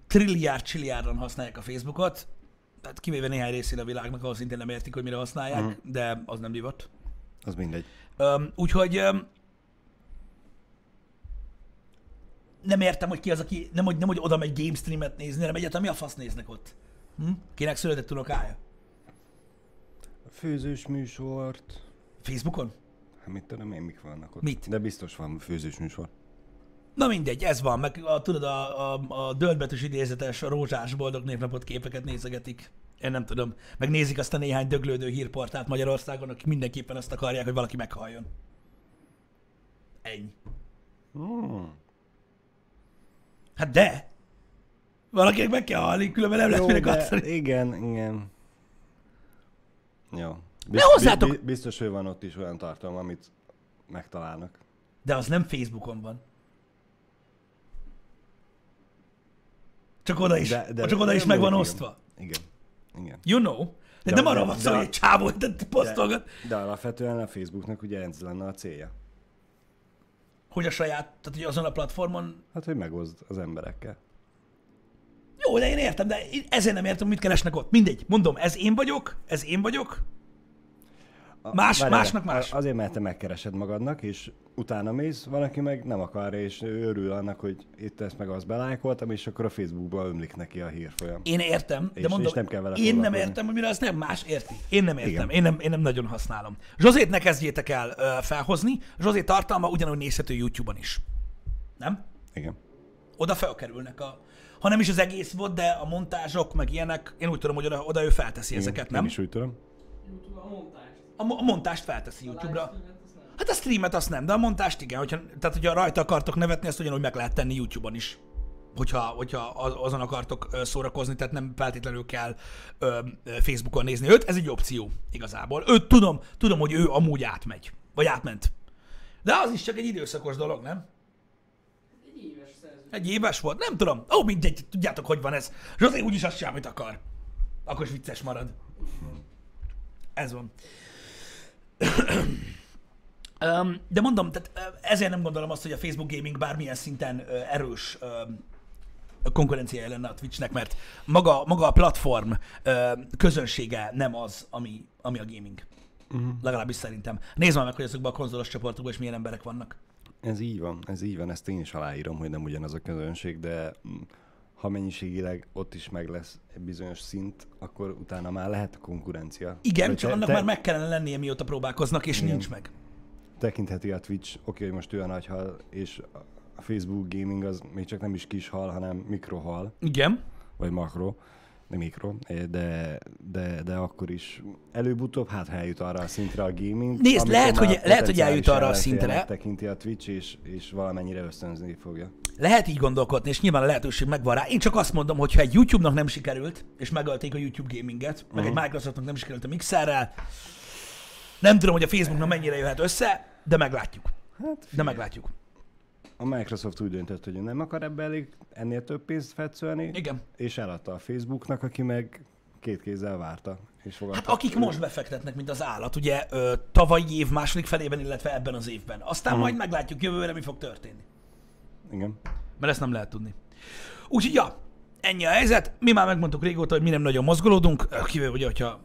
Trilliárd, csilliárdan használják a Facebookot. Hát kivéve néhány részén a világnak, ahol szintén nem értik, hogy mire használják, Mhm. de az nem divat. Az mindegy. Öm, úgyhogy öm, nem értem, hogy ki az, aki nem, hogy, nem, hogy oda megy game streamet nézni, hanem egyáltalán mi a fasz néznek ott? Hm? Kinek született unokája? Főzős műsort... Facebookon? Hát mit tudom én, mik vannak ott. Mit? De biztos van főzős műsor. Na mindegy, ez van, meg a, tudod, a, a, a döntbetűs idézetes, a rózsás boldog névnapot képeket nézegetik. Én nem tudom. Meg nézik azt a néhány döglődő hírportált Magyarországon, akik mindenképpen azt akarják, hogy valaki meghalljon. Ennyi. Hmm. Hát de! Valakinek meg kell halni, különben nem lesz de adni. igen, igen. Jó. De hozzátok- bi- biztos, hogy van ott is olyan tartalom, amit megtalálnak. De az nem Facebookon van. Csak oda is, de, de, csak oda is meg van osztva. Igen. Igen. You know. De, De- nem arra de- van szó, de- hogy egy csávó itt posztolgat. De alapvetően a Facebooknak ugye ez lenne a célja. Hogy a saját, tehát hogy azon a platformon Hát, hogy megoszd az emberekkel. Jó, de én értem, de én ezért nem értem, mit keresnek ott. Mindegy, mondom, ez én vagyok, ez én vagyok. Más- várjál, másnak más. Azért, mert te megkeresed magadnak, és utána mész, van, aki meg nem akar, és örül annak, hogy itt ezt meg azt belájkoltam, és akkor a Facebookba ömlik neki a hírfolyam. Én értem, de És- mondom, és nem kell vele én nem értem, hogy mire az nem más érti. Én nem értem, Igen. én nem, én nem nagyon használom. Zsozét ne kezdjétek el ö, felhozni, Zsozé tartalma ugyanúgy nézhető YouTube-on is. Nem? Igen. Oda felkerülnek a... Ha nem is az egész volt, de a montázsok, meg ilyenek, én úgy tudom, hogy oda, oda ő felteszi Igen. ezeket, Én nem? is úgy tudom. YouTube a montást. A, a montást felteszi A YouTube-ra. Hát a streamet azt nem, de a montást igen. Hogyha, tehát, hogyha rajta akartok nevetni, ezt ugyanúgy meg lehet tenni YouTube-on is. Hogyha, hogyha az- azon akartok szórakozni, tehát nem feltétlenül kell ö, Facebookon nézni őt. Ez egy opció igazából. Őt tudom, tudom, hogy ő amúgy átmegy. Vagy átment. De az is csak egy időszakos dolog, nem? Egy éves szerződés. Egy éves volt? Nem tudom. Ó, mindegy, tudjátok, hogy van ez. Zsozé úgyis azt sem, amit akar. Akkor is vicces marad. Ez van. De mondom, tehát ezért nem gondolom azt, hogy a Facebook Gaming bármilyen szinten erős konkurenciája lenne a Twitchnek, mert maga, maga a platform közönsége nem az, ami, ami a gaming. Uh-huh. Legalábbis szerintem. Nézd már meg, hogy ezekben a konzolos csoportokban is milyen emberek vannak. Ez így van, ez így van, ezt én is aláírom, hogy nem ugyanaz a közönség, de mm, ha mennyiségileg ott is meg lesz egy bizonyos szint, akkor utána már lehet konkurencia. Igen, Vagy csak te- annak te- már meg kellene lennie, mióta próbálkoznak, és Igen. nincs meg. Tekintheti a Twitch, oké, hogy most a nagy hal, és a Facebook gaming az még csak nem is kis hal, hanem mikrohal, Igen. vagy makro, de mikro, de, de, de akkor is előbb-utóbb hát ha eljut arra a szintre a gaming. Nézd, lehet, hogy- lehet, hogy eljut arra a szintre. tekinti a Twitch, és, és valamennyire ösztönzni fogja. Lehet így gondolkodni, és nyilván a lehetőség megvan rá. Én csak azt mondom, hogy ha egy YouTube-nak nem sikerült, és megölték a YouTube gaminget, meg egy Microsoftnak nem sikerült a Mixerrel, nem tudom, hogy a Facebooknak mennyire jöhet össze, de meglátjuk. Hát De meglátjuk. A Microsoft úgy döntött, hogy nem akar ebbe elég ennél több pénzt fetszölni, Igen. és eladta a Facebooknak, aki meg két kézzel várta. És fogadta. Hát akik most befektetnek, mint az állat, ugye ö, tavalyi év második felében, illetve ebben az évben. Aztán majd meglátjuk jövőre, mi fog történni. Igen. Mert ezt nem lehet tudni. Úgyhogy, ja, ennyi a helyzet. Mi már megmondtuk régóta, hogy mi nem nagyon mozgolódunk, kivéve ugye, hogyha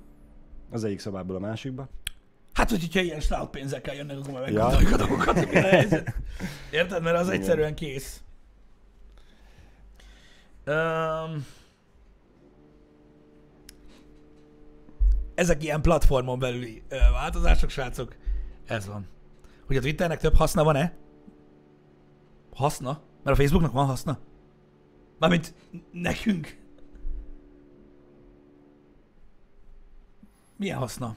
Az egyik szobából a másikba. Hát, hogy hogyha ilyen snout pénzekkel jönnek, akkor már Ja. meggondoljuk a dolgokat, hogy mi a helyzet. *laughs* Érted? Mert az egyszerűen kész. Um, ezek ilyen platformon belüli változások, srácok. Ez van. Hogy a Twitternek több haszna van-e? Haszna? Mert a Facebooknak van haszna? Mármint nekünk. Milyen haszna?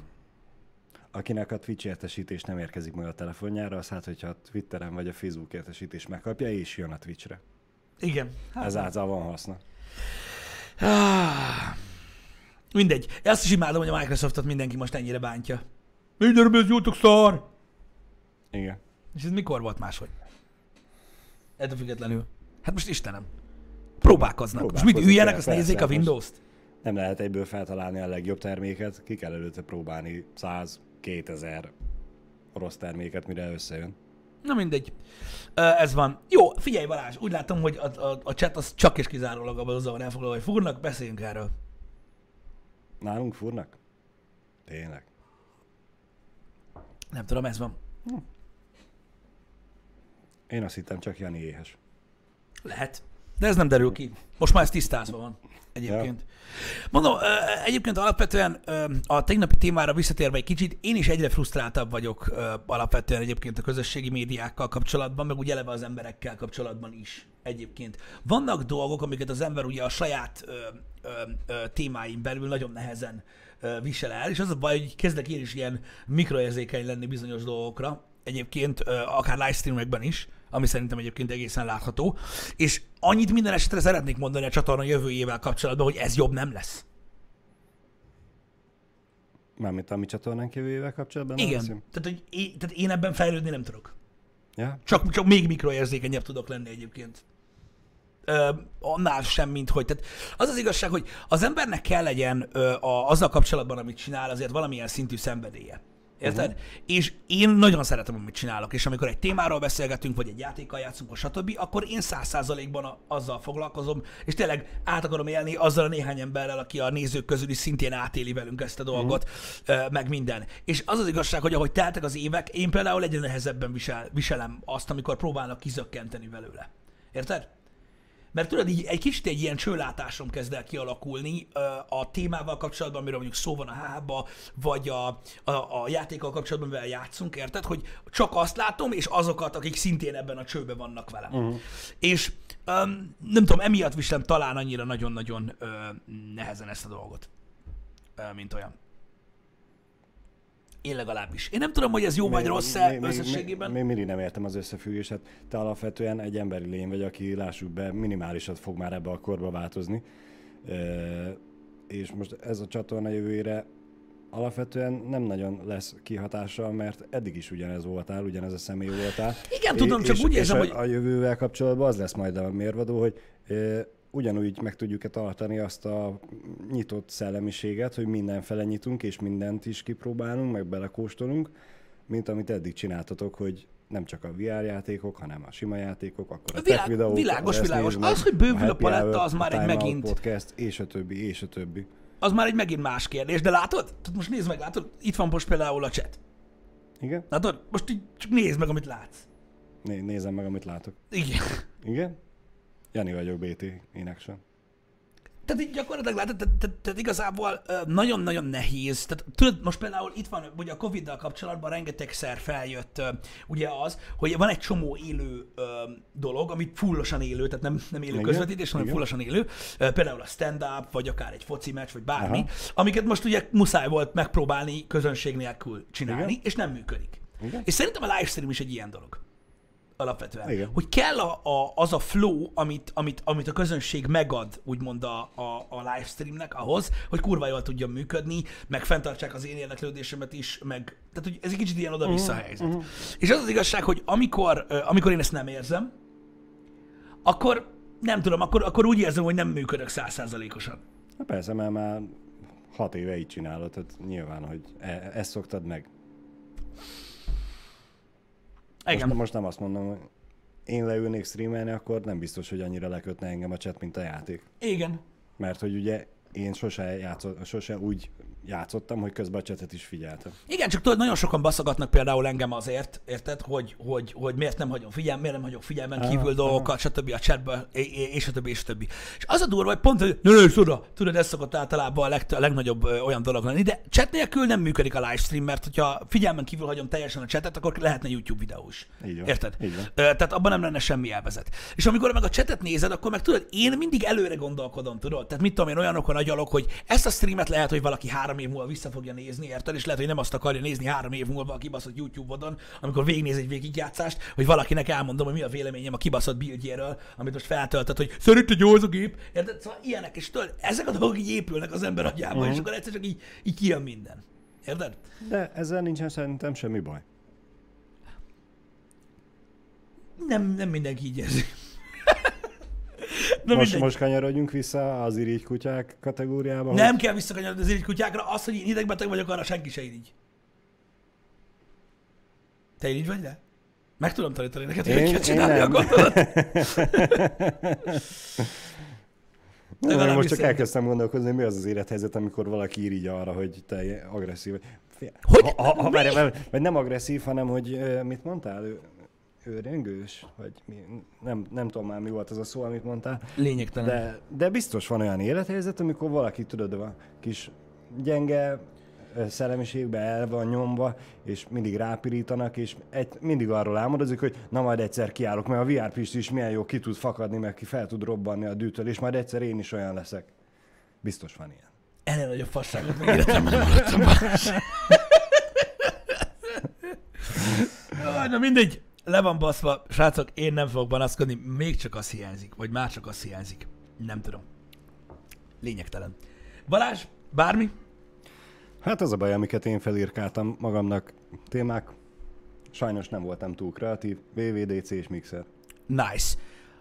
Akinek a Twitch értesítés nem érkezik meg a telefonjára, az hát, hogyha a Twitteren vagy a Facebook értesítés megkapja, és jön a Twitchre. Igen. Hát, Ezáltal van haszna. Ah, mindegy. Azt is imádom, hogy a Microsoftot mindenki most ennyire bántja. Mindenre ez szar! Igen. És ez mikor volt máshogy? Ettől függetlenül. Hát most Istenem. Próbálkoznak. Most mit Próbálkozni üljenek, kell, azt nézzék a persze, Windows-t? Nem lehet egyből feltalálni a legjobb terméket, ki kell előtte próbálni 100-2000 rossz terméket, mire összejön. Na mindegy. Ez van. Jó, figyelj Balázs, úgy látom, hogy a, a, a chat az csak és kizárólag abban azzal van elfoglalva, hogy fúrnak, beszéljünk erről. Nálunk furnak? Tényleg. Nem tudom, ez van. Én azt hittem csak Jani éhes. Lehet. De ez nem derül ki. Most már ez tisztázva van. Egyébként. Mondom, ö, egyébként alapvetően a tegnapi témára visszatérve egy kicsit, én is egyre frusztráltabb vagyok alapvetően egyébként a közösségi médiákkal kapcsolatban, meg úgy eleve az emberekkel kapcsolatban is egyébként. Vannak dolgok, amiket az ember ugye a saját témáin belül nagyon nehezen visel el, és az a baj, hogy kezdek én is ilyen mikroérzékeny lenni bizonyos dolgokra, egyébként akár livestreamekben is, ami szerintem egyébként egészen látható, és annyit minden esetre szeretnék mondani a csatorna jövőjével kapcsolatban, hogy ez jobb nem lesz. Mármint a mi csatornánk jövőjével kapcsolatban? Igen. Tehát, hogy én, tehát én ebben fejlődni nem tudok. Ja? Csak, csak még mikroérzékenyebb tudok lenni egyébként. Ö, annál sem, mint hogy. Tehát az az igazság, hogy az embernek kell legyen ö, a, azzal kapcsolatban, amit csinál, azért valamilyen szintű szenvedélye. Érted? Uh-huh. És én nagyon szeretem, amit csinálok, és amikor egy témáról beszélgetünk, vagy egy játékkal játszunk, vagy stb., akkor én száz százalékban azzal foglalkozom, és tényleg át akarom élni azzal a néhány emberrel, aki a nézők közül is szintén átéli velünk ezt a dolgot, uh-huh. meg minden. És az az igazság, hogy ahogy teltek az évek, én például egyre nehezebben visel, viselem azt, amikor próbálnak kizökkenteni belőle. Érted? Mert tudod, így egy kicsit egy ilyen csőlátásom kezd el kialakulni a témával kapcsolatban, amiről mondjuk szó van a hába, vagy a, a, a játékkal kapcsolatban, mivel játszunk, érted? Hogy csak azt látom, és azokat, akik szintén ebben a csőben vannak velem. Uh-huh. És öm, nem tudom, emiatt viselem talán annyira nagyon-nagyon ö, nehezen ezt a dolgot, ö, mint olyan. Én legalábbis. Én nem tudom, hogy ez jó vagy rossz-e összességében. Még mindig nem értem az összefüggéset. Te alapvetően egy emberi lény vagy, aki lássuk be, minimálisat fog már ebbe a korba változni. E, és most ez a csatorna jövőjére alapvetően nem nagyon lesz kihatással, mert eddig is ugyanez voltál, ugyanez a személy voltál. Igen, tudom, csak és, úgy és érzem, a, hogy... a jövővel kapcsolatban az lesz majd a mérvadó, hogy ugyanúgy meg tudjuk-e tartani azt a nyitott szellemiséget, hogy mindenfele nyitunk, és mindent is kipróbálunk, meg belekóstolunk, mint amit eddig csináltatok, hogy nem csak a VR játékok, hanem a sima játékok, akkor a Világ- videók, világos, ezt világos. meg, Az, hogy bővül a happy paletta, hour, az már a egy megint- podcast, és a többi, és a többi. Az már egy megint más kérdés, de látod? Tehát most nézd meg, látod? Itt van most például a chat. Igen? Látod? Most így csak nézd meg, amit látsz. Né- nézem meg, amit látok. Igen. Igen? Jani vagyok, BT, in action. Tehát így gyakorlatilag látod, tehát, tehát, tehát igazából nagyon-nagyon nehéz. Tehát tudod, most például itt van, ugye a Covid-dal kapcsolatban rengetegszer feljött ugye az, hogy van egy csomó élő dolog, amit fullosan élő, tehát nem, nem élő Igen, közvetítés, hanem igen. fullosan élő. Például a stand-up, vagy akár egy foci meccs, vagy bármi, Aha. amiket most ugye muszáj volt megpróbálni közönség nélkül csinálni, Igen. és nem működik. Igen. És szerintem a livestream is egy ilyen dolog. Alapvetően. Igen. Hogy kell a, a, az a flow, amit, amit, amit a közönség megad, úgymond a, a, a livestreamnek ahhoz, hogy kurva jól tudjon működni, meg fenntartsák az én érdeklődésemet is, meg, tehát hogy ez egy kicsit ilyen oda-vissza Mhm, helyzet. És az az igazság, hogy amikor, amikor én ezt nem érzem, akkor nem tudom, akkor, akkor úgy érzem, hogy nem működök százszázalékosan. Na persze, mert már hat éve így csinálod, tehát nyilván, hogy e- ezt szoktad meg. Igen. Most, most nem azt mondom, hogy én leülnék streamelni, akkor nem biztos, hogy annyira lekötne engem a chat, mint a játék. Igen. Mert hogy ugye én sose, játszott, sose úgy játszottam, hogy közben a chatet is figyeltem. Igen, csak tudod, nagyon sokan baszogatnak például engem azért, érted, hogy, hogy, hogy miért nem hagyom figyelm, miért nem hagyom figyelmen kívül dolgokat, stb. a chatbe, és többi, és többi. És az a durva, hogy pont, hogy nézd oda, tudod, ez szokott általában a, leg, a legnagyobb ö, olyan dolog lenni, de chat nélkül nem működik a livestream, mert hogyha figyelmen kívül hagyom teljesen a chatet, akkor lehetne YouTube videó is. Így van, Érted? így van. Ö, Tehát abban nem lenne semmi elvezet. És amikor meg a chatet nézed, akkor meg tudod, én mindig előre gondolkodom, tudod? Tehát mit tudom én, olyanokon agyalok, hogy ezt a streamet lehet, hogy valaki három év múlva vissza fogja nézni, érted? És lehet, hogy nem azt akarja nézni három év múlva a kibaszott YouTube-odon, amikor végignéz egy végigjátszást, hogy valakinek elmondom, hogy mi a véleményem a kibaszott buildjéről, amit most feltöltött, hogy szerint egy jó az a gép, érted? Szóval ilyenek, és tudod, ezek a dolgok így épülnek az ember agyába, Mhm. és akkor egyszer csak így, így kijön minden. Érted? De ezzel nincsen szerintem semmi baj. Nem, nem mindenki így érzi. Na most, mindegy. most kanyarodjunk vissza az irigy kutyák kategóriába. Nem kell visszakanyarodni az irigy kutyákra, az, hogy én idegbeteg vagyok, arra senki se irigy. Te irigy vagy, de? Meg tudom tanítani neked, hogy Én- hogy kell én csinálni a nem. gondolat. *laughs* Nem, most csak szerintem. elkezdtem gondolkozni, hogy mi az az élethelyzet, amikor valaki irigy arra, hogy te agresszív vagy. Hogy? Ha, ha, ha, várj, vagy nem agresszív, hanem hogy mit mondtál? Ő, ő rengős? Vagy mi, nem, nem tudom már mi volt az a szó, amit mondtál. Lényegtelen. De... De, biztos van olyan élethelyzet, amikor valaki, tudod, van kis gyenge szellemiségbe el van nyomva, és mindig rápirítanak, és egy, mindig arról álmodozik, hogy na majd egyszer kiállok, mert a VR Pisti is milyen jó ki tud fakadni, meg ki fel tud robbanni a dűtől, és majd egyszer én is olyan leszek. Biztos van ilyen. Ennél nagyobb fasságot még életemben nem. *laughs* Jaj, Na mindegy, le van baszva. Srácok, én nem fogok banaszkodni, még csak az hiányzik, vagy már csak az hiányzik. Nem tudom. Lényegtelen. Balázs, bármi? Hát az a baj, amiket én felírkáltam magamnak témák, sajnos nem voltam túl kreatív, VVDC és Mixer. Nice.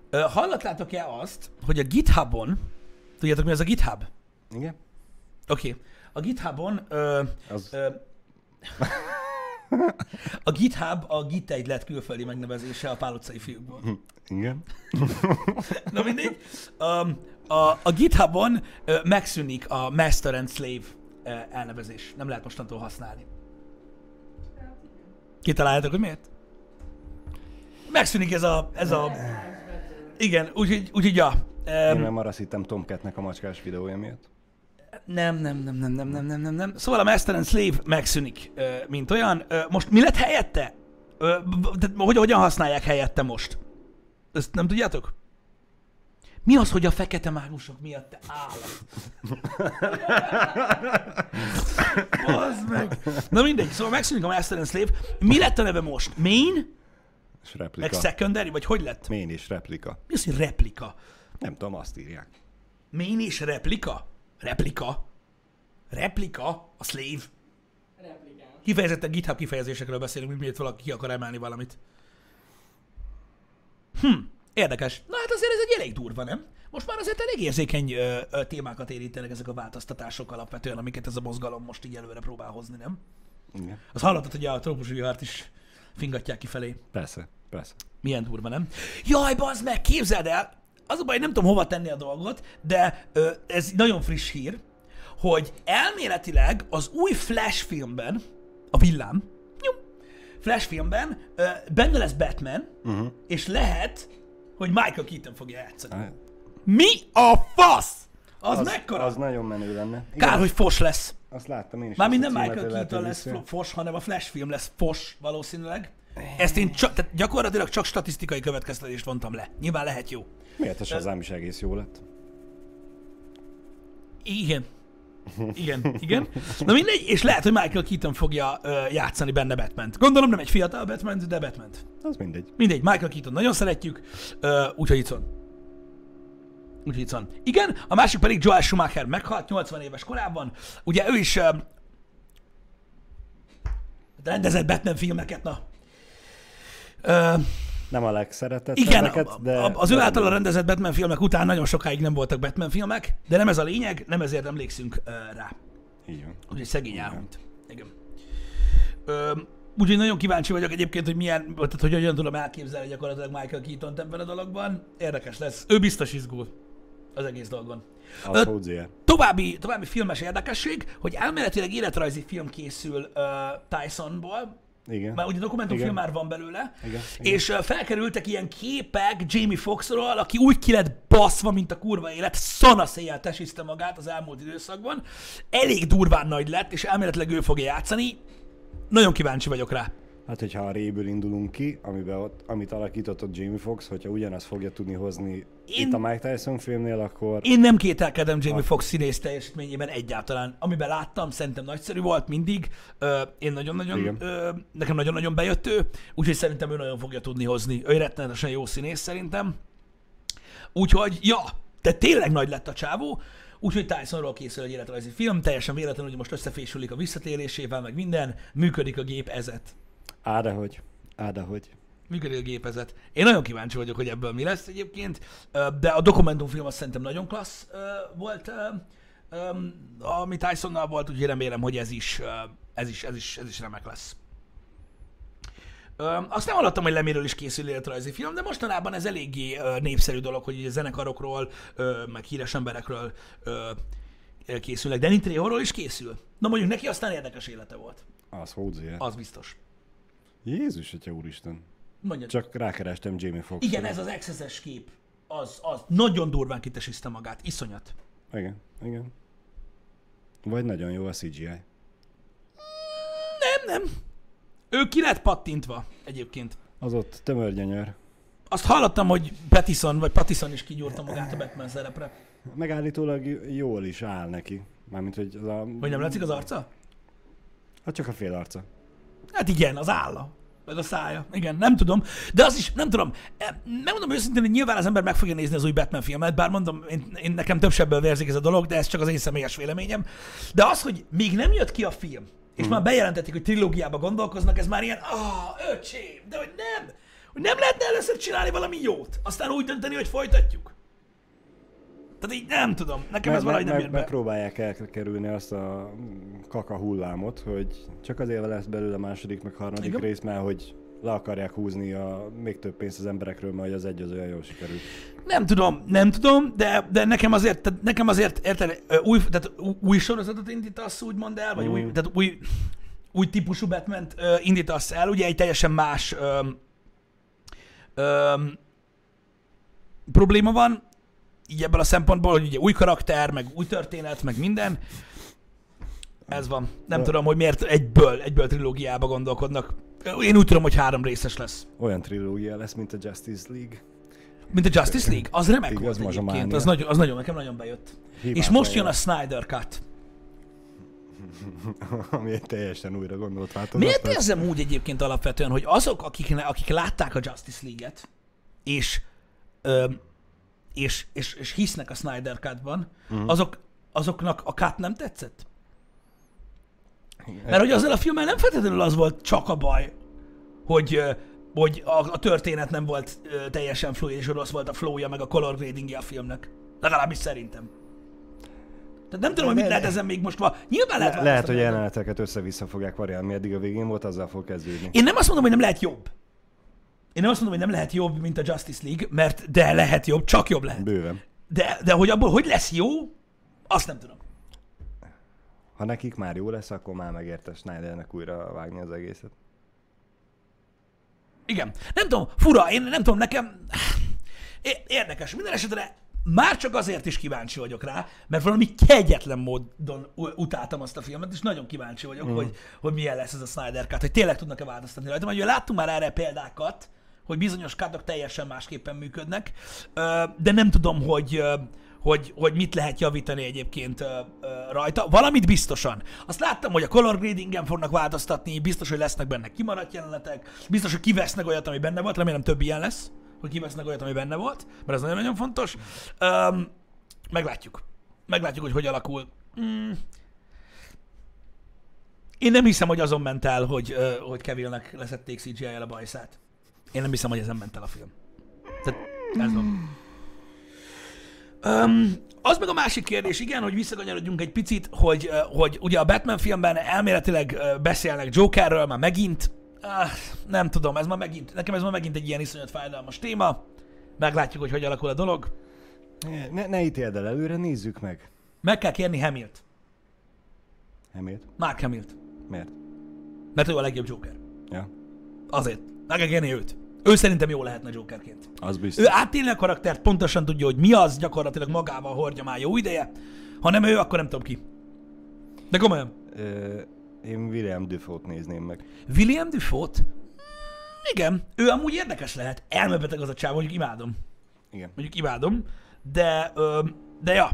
Ö, Hallottátok-e azt, hogy a GitHubon, tudjátok mi az a GitHub? Igen? Oké. Okay. A GitHubon ö, Az, ö, A GitHub a Git egy lett külföldi megnevezése a Pál utcai fiúkból. Igen. *laughs* Na mindegy. Um, a, a GitHubon uh, megszűnik a Master and Slave uh, elnevezés. Nem lehet mostantól használni. Kitaláljátok, hogy miért? Megszűnik ez a... Ez a igen, úgyhogy, úgyhogy ja. Én Um, nem arra azt hittem Tomcatnek a macskás videója miatt. Nem, nem, nem, nem, nem, nem, nem, nem, nem. Szóval a Master and Slave megszűnik, mint olyan. Most mi lett helyette? Hogy, hogyan használják helyette most? Ezt nem tudjátok? Mi az, hogy a fekete mágusok miatt te állat? Bazd meg! Na mindegy, szóval megszűnik a Master and Slave. Mi lett a neve most? Main? És Meg replika. secondary? Vagy hogy lett? Main és replika. Mi az, hogy replika? Nem tudom, azt írják. Main és replika? Replika? Replika? A slave? Replikán. Kifejezetten GitHub kifejezésekről beszélünk, mint miért valaki ki akar emelni valamit. Hm, érdekes. Na hát azért ez egy elég durva, nem? Most már azért elég érzékeny ö, ö, témákat érintenek ezek a változtatások alapvetően, amiket ez a mozgalom most így előre próbál hozni, nem? Igen. Az hallottad, hogy a trópusi vihart is fingatják kifelé. Persze, persze. Milyen durva, nem? Jaj, bazd meg, képzeld el! Az a baj, nem tudom hova tenni a dolgot, de ö, ez nagyon friss hír, hogy elméletileg az új Flash filmben, a villám, nyom, Flash filmben ö, benne lesz Batman, uh-huh. és lehet, hogy Michael Keaton fogja játszani. Hát, Mi a fasz? Az, az mekkora? Az nagyon menő lenne. Igen, Kár, hogy fos lesz. Azt láttam én is. Már minden Michael Keaton lesz fos, hanem a Flash film lesz fos valószínűleg. Ezt én csak, tehát gyakorlatilag csak statisztikai következtetést vontam le. Nyilván lehet jó. Miért a Shazam is egész jó lett? Igen. Igen, igen. Na mindegy, és lehet, hogy Michael Keaton fogja ö, játszani benne batman Gondolom nem egy fiatal batman de batman Az mindegy. Mindegy, Michael Keaton nagyon szeretjük, ö, úgyhogy itt van. Úgyhogy itt van. Igen, a másik pedig Joel Schumacher meghalt 80 éves korában. Ugye ő is ö, rendezett Batman filmeket, na. Ö, Nem a legszeretett igen, neveket, de... az ő általa rendezett Batman filmek után nagyon sokáig nem voltak Batman filmek, de nem ez a lényeg, nem ezért emlékszünk ö, rá. Így van. Úgyhogy szegény elhunyt. Igen. Ö, úgyhogy nagyon kíváncsi vagyok egyébként, hogy milyen, tehát hogy hogyan tudom elképzelni gyakorlatilag Michael keaton ebben a dologban. Érdekes lesz. Ő biztos izgul az egész dolgon. Az Ö. További, további filmes érdekesség, hogy elméletileg életrajzi film készül uh, Tysonból, Igen. mert ugye dokumentumfilm Igen. már van belőle, Igen, igen. és felkerültek ilyen képek Jamie Foxxról, aki úgy ki lett baszva, mint a kurva élet, szanaszéjjel tesiszte magát az elmúlt időszakban. Elég durván nagy lett, és elméletileg ő fogja játszani. Nagyon kíváncsi vagyok rá. Hát, hogyha a réből indulunk ki, amiben ott, amit alakított ott Jamie Foxx, hogyha ugyanazt fogja tudni hozni Én- itt a Mike Tyson filmnél, akkor Én nem kételkedem Jamie Foxx színész teljesítményében egyáltalán. Amiben láttam, szerintem nagyszerű volt mindig. Ö, én nagyon-nagyon, ö, nekem nagyon-nagyon bejött ő, úgyhogy szerintem ő nagyon fogja tudni hozni. Ő rettenetesen jó színész szerintem. Úgyhogy, ja, de tényleg nagy lett a csávó. Úgyhogy Tysonról készül egy életrajzi film, teljesen véletlenül, hogy most összefésülik a visszatérésével, meg minden, működik a gépezet. Á, de hogy. Á, de hogy. Működik a gépezet. Én nagyon kíváncsi vagyok, hogy ebből mi lesz egyébként, de a dokumentumfilm azt szerintem nagyon klassz volt, ami Tysonnal volt, úgyhogy remélem, hogy ez is, ez is, ez is, ez is remek lesz. Azt nem hallottam, hogy Lemiről is készül életrajzi film, de mostanában ez eléggé ö, népszerű dolog, hogy ugye zenekarokról, ö, meg híres emberekről ö, készülnek. Danny Trejoról is készül. Na mondjuk neki aztán érdekes élete volt. Az Hozier. Az biztos. Jézus, atya úristen. Mondja. Csak rákerestem Jamie Foxx. Igen, ez az XS-es kép. Az, az nagyon durván kitesiszte magát. Iszonyat. Igen, igen. Vagy nagyon jó a CGI. Nem, nem. Ő ki lett pattintva egyébként. Az ott tömörgyönyör. Azt hallottam, hogy Pattison, vagy Pattison is kigyúrta magát a Batman szerepre. Megállítólag jól is áll neki. Mármint, hogy az a... Hogy nem látszik az arca? Hát csak a fél arca. Hát igen, az álla. Meg a szája. Igen, nem tudom. De az is, nem tudom. E, Megmondom őszintén, hogy nyilván az ember meg fogja nézni az új Batman filmet, bár mondom, én, én nekem több sebből vérzik ez a dolog, de ez csak az én személyes véleményem. De az, hogy még nem jött ki a film, és már bejelentették, hogy trilógiába gondolkoznak, ez már ilyen, ah, öcsém, de hogy nem. Hogy nem lehetne először csinálni valami jót, aztán úgy dönteni, hogy folytatjuk. Tehát így nem tudom, nekem ez Meg, valahogy meg, nem meg, jön be. megpróbálják elkerülni azt a kaka hullámot, hogy csak azért lesz belőle második, meg harmadik Igen. rész, mert hogy le akarják húzni a, még több pénzt az emberekről, mert az egy az olyan jól sikerült. Nem tudom, nem tudom, de, de nekem azért, tehát nekem azért, érted, új, tehát új sorozatot indítasz, úgymond el, vagy új, Mm. tehát új, új típusú batman indítasz el, ugye egy teljesen más öm, öm, probléma van, így ebből a szempontból, hogy ugye új karakter, meg új történet, meg minden. Ez van. Nem De- tudom, hogy miért egyből, egyből trilógiába gondolkodnak. Én úgy tudom, hogy három részes lesz. Olyan trilógia lesz, mint a Justice League. Mint a Justice League. Az remek Igaz, volt egyébként. Az nagyon, az nagyon, nekem nagyon bejött. Hibátlan És most jön a. Snyder Cut. *laughs* Ami egy teljesen újra gondolt változat. Miért érzem úgy egyébként alapvetően, hogy azok, akik, akik látták a Justice League-et, és, ö, és, és, és hisznek a Snyder Cut-ban, Mhm. azok, azoknak a cut nem tetszett? Mert hogy azzal a filmmel nem feltétlenül az volt csak a baj, hogy, hogy a, a történet nem volt ö, teljesen fluid, és rossz volt a flowja, meg a color gradingja a filmnek. Legalábbis szerintem. Tehát nem tudom, hogy mit lehet ezen még most van. Nyilván lehet Le- lehet, hogy jeleneteket össze-vissza fogják variálni, eddig a végén volt, azzal fog kezdődni. Én nem azt mondom, hogy nem lehet jobb. Én nem azt mondom, hogy nem lehet jobb, mint a Justice League, mert de lehet jobb, csak jobb lehet. Bőven. De, de hogy abból hogy lesz jó, azt nem tudom. Ha nekik már jó lesz, akkor már megérte Snydernek újra vágni az egészet. Igen. Nem tudom, fura, én nem tudom, nekem érdekes. Minden esetre már csak azért is kíváncsi vagyok rá, mert valami kegyetlen módon utáltam azt a filmet, és nagyon kíváncsi vagyok, mm. hogy, hogy milyen lesz ez a Snyder Cut, hogy tényleg tudnak-e változtatni rajta. Mert ugye láttunk már erre példákat, hogy bizonyos kátok teljesen másképpen működnek, de nem tudom, hogy, hogy, hogy mit lehet javítani egyébként rajta. Valamit biztosan. Azt láttam, hogy a color gradingen fognak változtatni, biztos, hogy lesznek benne kimaradt jelenetek, biztos, hogy kivesznek olyat, ami benne volt, remélem több ilyen lesz, hogy kivesznek olyat, ami benne volt, mert ez nagyon-nagyon fontos. Meglátjuk. Meglátjuk, hogy hogy alakul. Mm. Én nem hiszem, hogy azon ment el, hogy, hogy Kevilnek leszették CGI-jel a bajszát. Én nem hiszem, hogy ezen ment el a film. Tehát ez van. Um, az meg a másik kérdés, igen, hogy visszakanyarodjunk egy picit, hogy, hogy ugye a Batman filmben elméletileg beszélnek Jokerről már megint. Ah, nem tudom, ez már megint, nekem ez már megint egy ilyen iszonyat fájdalmas téma. Meglátjuk, hogy hogy alakul a dolog. Ne, ne ítéld el előre, nézzük meg. Meg kell kérni Hamilt. Hemilt? Mark Hamilt. Miért? Mert ő a legjobb Joker. Ja, Azért. Meg kell kérni őt. Ő szerintem jó lehetne Jokerként. az biztos. Ő átélni a karaktert, pontosan tudja, hogy mi az, gyakorlatilag magával hordja már jó ideje. Ha nem ő, akkor nem tudom ki. De komolyan. Ö, én William Dufault nézném meg. William Dufault? Hmm, Igen, ő amúgy érdekes lehet. Elmebeteg az a csáv, mondjuk imádom. Igen. Mondjuk imádom. De, ö, de ja.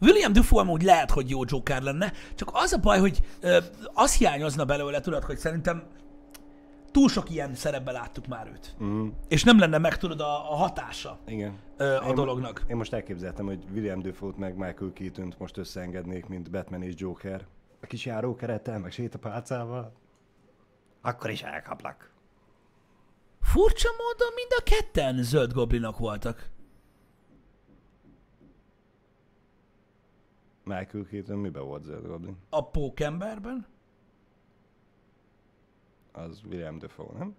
William Dufault amúgy lehet, hogy jó Joker lenne, csak az a baj, hogy ö, az hiányozna belőle, tudod, hogy szerintem túl sok ilyen szerepben láttuk már őt. Mm, És nem lenne meg, tudod, a, a hatása igen. ö, a Én- dolognak. Én most elképzeltem, hogy William Dufault meg Michael keaton most összeengednék, mint Batman és Joker. A kis járókerettel, meg sétapálcával. Akkor is elkaplak. Furcsa módon mind a ketten zöld goblinok voltak. Michael Keaton miben volt Zöld Goblin? A pókemberben, Az William Dafoe, nem?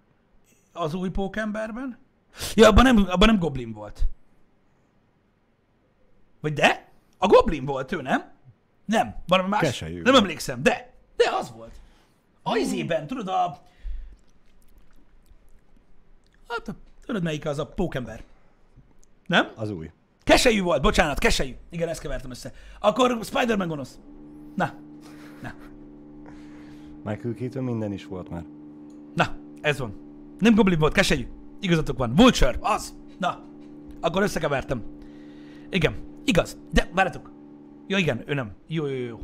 az új pókemberben. Ja, abban nem, abban nem goblin volt. Vagy de? A goblin volt ő, nem? Nem, valami más. Keselyű. Nem emlékszem, de. De az volt. A izében, tudod, a... Hát, tudod melyik az a pókember? Nem? Az új. Keselyű volt, bocsánat, keselyű. Igen, ezt kevertem össze. Akkor Spider-Man gonosz. Na, na, Michael Keaton minden is volt már. Na, ez van. Nem Goblin volt, keselyű. Igazatok van. Vulture, az. Na, akkor összekevertem. Igen, igaz. De várjatok. Ja igen, ő nem. Jó, jó, jó.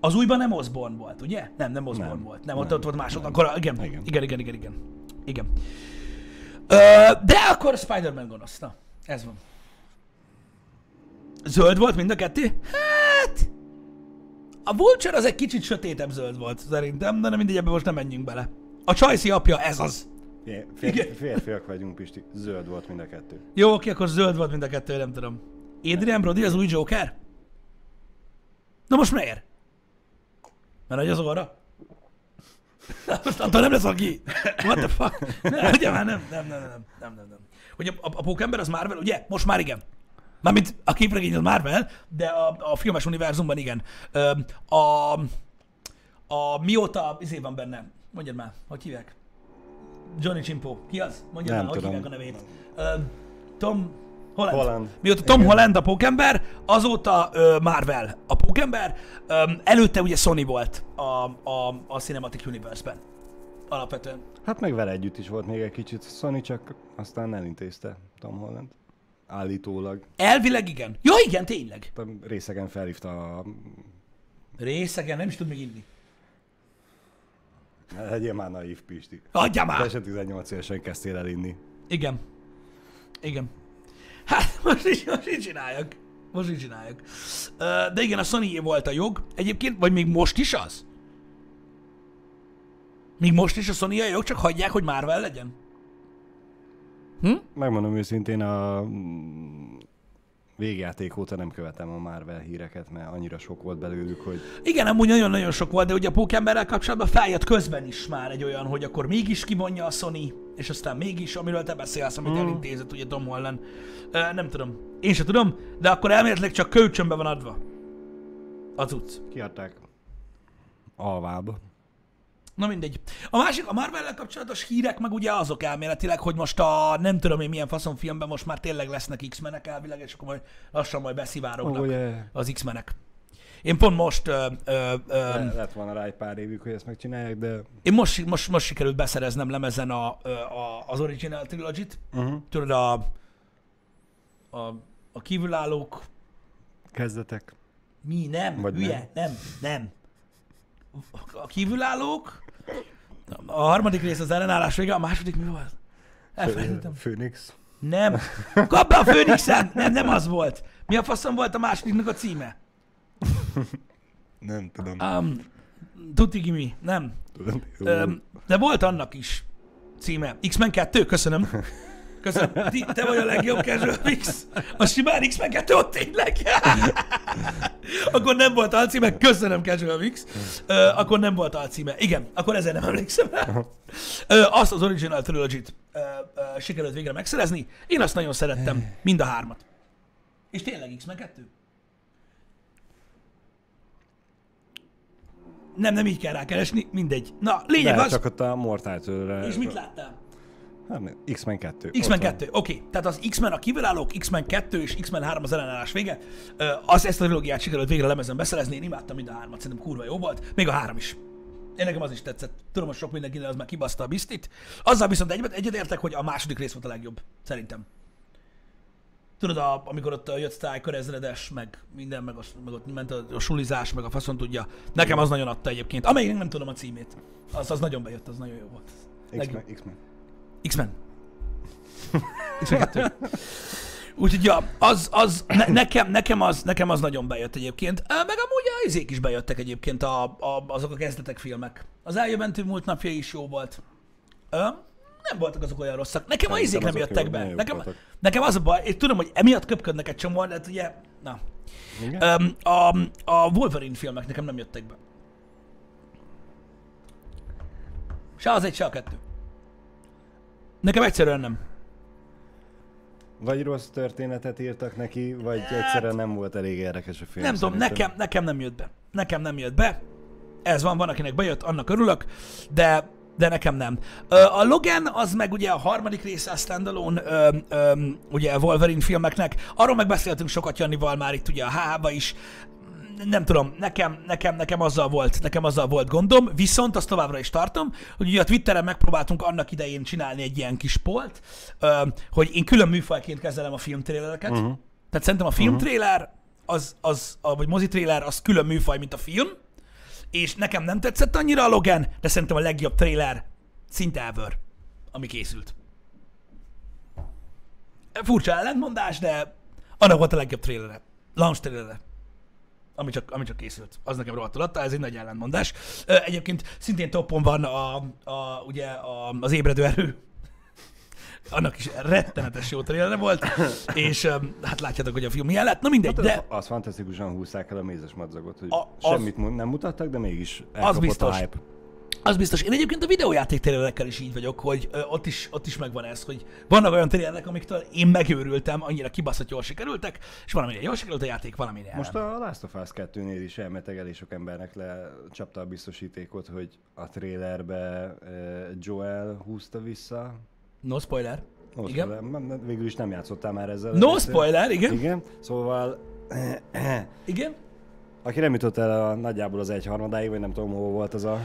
Az újban nem Osborn volt, ugye? Nem, nem Osborn Nem. volt. Nem, ott, Nem. ott volt másod. Akkor igen. Igen. Igen, igen, igen, igen. Igen. Ö, de akkor Spider-Man gonosz. Na, ez van. Zöld volt mind a kettő? Hát... A Vulture az egy kicsit sötétebb zöld volt szerintem, de nem mindegy, ebbe most nem menjünk bele. A Csajci apja, ez az. Fér, fér, férfiak vagyunk, Pisti. Zöld volt mind a kettő. Jó, oké, akkor zöld volt mind a kettő, nem tudom. Adrian Brody az új Joker? Na most miért? Mert nagy az óra? *laughs* Most attól nem lesz aki. What the fuck? Nem, ugye már nem, nem, nem, nem, nem, nem, nem. Ugye a, a Pókember az Marvel, ugye? Most már igen. Mármint a képregény az Marvel, de a, a filmes univerzumban igen. Ö, a, a mióta izé van benne? Mondjad már, hogy hívják? Johnny Csimpo. Ki az? Mondjad Nem már, hogy tudom. hívják a nevét. Ö, Tom Holland. Holland. Mióta Tom Holland a Pókember, azóta ö, Marvel a Pókember. Ö, előtte ugye Sony volt a, a, a Cinematic Universe-ben. Alapvetően. Hát meg vele együtt is volt még egy kicsit Sony, csak aztán elintézte Tom Holland. Állítólag. Elvileg igen. Ja, igen, tényleg. Részegen felhívta a... Részegen, nem is tud még inni. Legyél már naív, Pisti. Adja Te már! se 18 évesen kezdtél el inni. Igen. Igen. Hát most is, most így csináljak. Most így csináljak. De igen, a sony volt a jog. Egyébként, vagy még most is az? Még most is a sony a jog, csak hagyják, hogy Marvel legyen? Megmondom őszintén, a mm, végjáték óta nem követem a Marvel híreket, mert annyira sok volt belőlük, hogy Igen, amúgy nagyon-nagyon sok volt, de ugye a Pókemberrel kapcsolatban feljött közben is már egy olyan, hogy akkor mégis kivonja a Sony, és aztán mégis, amiről te beszélsz, amit Mm. elintézett ugye Tom Holland. Ö, nem tudom. Én se tudom, de akkor elméletileg csak kölcsönbe van adva. Az cucc. kiadták alvába. Na mindegy. A másik, a marvel kapcsolatos hírek meg ugye azok elméletileg, hogy most a nem tudom én milyen faszon filmben most már tényleg lesznek X-menek elvileg, és akkor majd lassan majd beszivárognak Ó, yeah. az X-menek. Én pont most, ö, ö, ö, Le, lett volna rá egy pár évük, hogy ezt megcsinálják, de én most, most, most sikerült beszereznem lemezen a, a, az Original Trilogy-t. uh-huh. Tudod, a, a, a kívülállók, kezdetek. mi, nem, Vagy hülye, nem. nem, A kívülállók, a harmadik rész az ellenállás vége, a második mi volt? Elfelejtettem. Phoenix. Nem. Kap be a Főnixen! Nem, nem az volt. Mi a faszom volt a másodiknak a címe? Nem tudom. Um, Tutti Gimi. Nem. Tudom. Um, de volt annak is címe. X-Men 2, köszönöm. Köszönöm. Te vagy a legjobb casual X. A simán X-Men 2, ott tényleg. *laughs* akkor nem volt alcíme, köszönöm Casual X. Uh, akkor nem volt alcíme. Igen, akkor ezzel nem emlékszem rá. Uh, azt az Original Trilogy-t uh, uh, sikerült végre megszerezni. Én azt nagyon szerettem, mind a hármat. És tényleg X-Men 2? Nem, nem így kell rákeresni, mindegy. Na, lényeg De, az, csak ott a Mortal és mit láttál? Hát, X-Men 2. X-Men Ott van. 2, oké. Okay. Tehát az X-Men a kívülállók, X-Men 2 és X-Men 3 az ellenállás vége. Az ezt a trilógiát sikerült végre lemezen beszerezni, én imádtam mind a hármat, szerintem kurva jó volt. Még a három is. Én nekem az is tetszett. Tudom, hogy sok mindenkinek az már kibaszta a bisztit. Azzal viszont egyet, egyetértek, hogy a második rész volt a legjobb. Szerintem. Tudod, a, amikor ott jött Striker ezredes, meg minden, meg, az, meg ott ment a, a sulizás, meg a faszon tudja. Nekem az nagyon adta egyébként. Amelyik nem tudom a címét. Az, az nagyon bejött, az nagyon jó volt. X-Men. X-Men. X-Men. X-Men 2. Úgyhogy ja, az, az ne, nekem, nekem, az, nekem az nagyon bejött egyébként. Meg amúgy a izék is bejöttek egyébként, a, a, azok a kezdetek filmek. Az eljöventő múlt napja is jó volt. Ö, nem voltak azok olyan rosszak. Nekem a Szerintem izék nem jöttek jó- be. jók Nekem, voltak. nekem az a baj, én tudom, hogy emiatt köpködnek egy csomóan, de hát ugye, na. Öm, a, a Wolverine filmek nekem nem jöttek be. Se az egy, se a kettő. Nekem egyszerűen nem. Vagy rossz történetet írtak neki, vagy egyszerűen nem volt elég érdekes a film. Hát- Nem tudom, nekem, nekem nem jött be. Nekem nem jött be. Ez van, van, akinek bejött, annak örülök, de, de nekem nem. A Logan az meg ugye a harmadik része a standalone ö, ö, ugye Wolverine filmeknek. Arról meg beszéltünk sokat Jannival már itt ugye a HH-ba is. Nem tudom, nekem, nekem, nekem azzal volt, nekem azzal volt gondom, viszont azt továbbra is tartom, hogy ugye a Twitteren megpróbáltunk annak idején csinálni egy ilyen kis polt, hogy én külön műfajként kezelem a filmtrélereket. Uh-huh. Tehát szerintem a filmtréler, az, az, a, vagy mozitréler, az külön műfaj, mint a film, és nekem nem tetszett annyira a Logan, de szerintem a legjobb trailer szinte ever, ami készült. Furcsa ellentmondás, de annak volt a legjobb trailere. Launch trailere. Ami csak, ami csak készült. Az nekem rohadtul adta, ez egy nagy ellentmondás. Egyébként szintén toppon van a, a, ugye a, az ébredő erő Annak is rettenetes jó trailer volt, és hát látjátok, hogy a film milyen lett. Na mindegy, Hát de Az fantasztikusan húzták el a mézes madzagot, hogy A- az- semmit nem mutattak, de mégis elkapott biztos. a hype. Az biztos. Én egyébként a videójáték trailerekkel is így vagyok, hogy ö, ott is, ott is megvan ez, hogy vannak olyan trailerek, amiktől én megőrültem, annyira kibaszott jól sikerültek, és valaminél jól sikerült a játék, valaminél Most a Last of Us 2-nél is elmeteg elég sok embernek lecsapta a biztosítékot, hogy a trailerbe eh, Joel húzta vissza. No spoiler. No, Igen. spoiler, végül is nem játszottál már ezzel. No Egyszer. spoiler, igen. Igen, szóval Igen. aki nem jutott el a, nagyjából az egyharmadáig, vagy nem tudom, hol volt az a...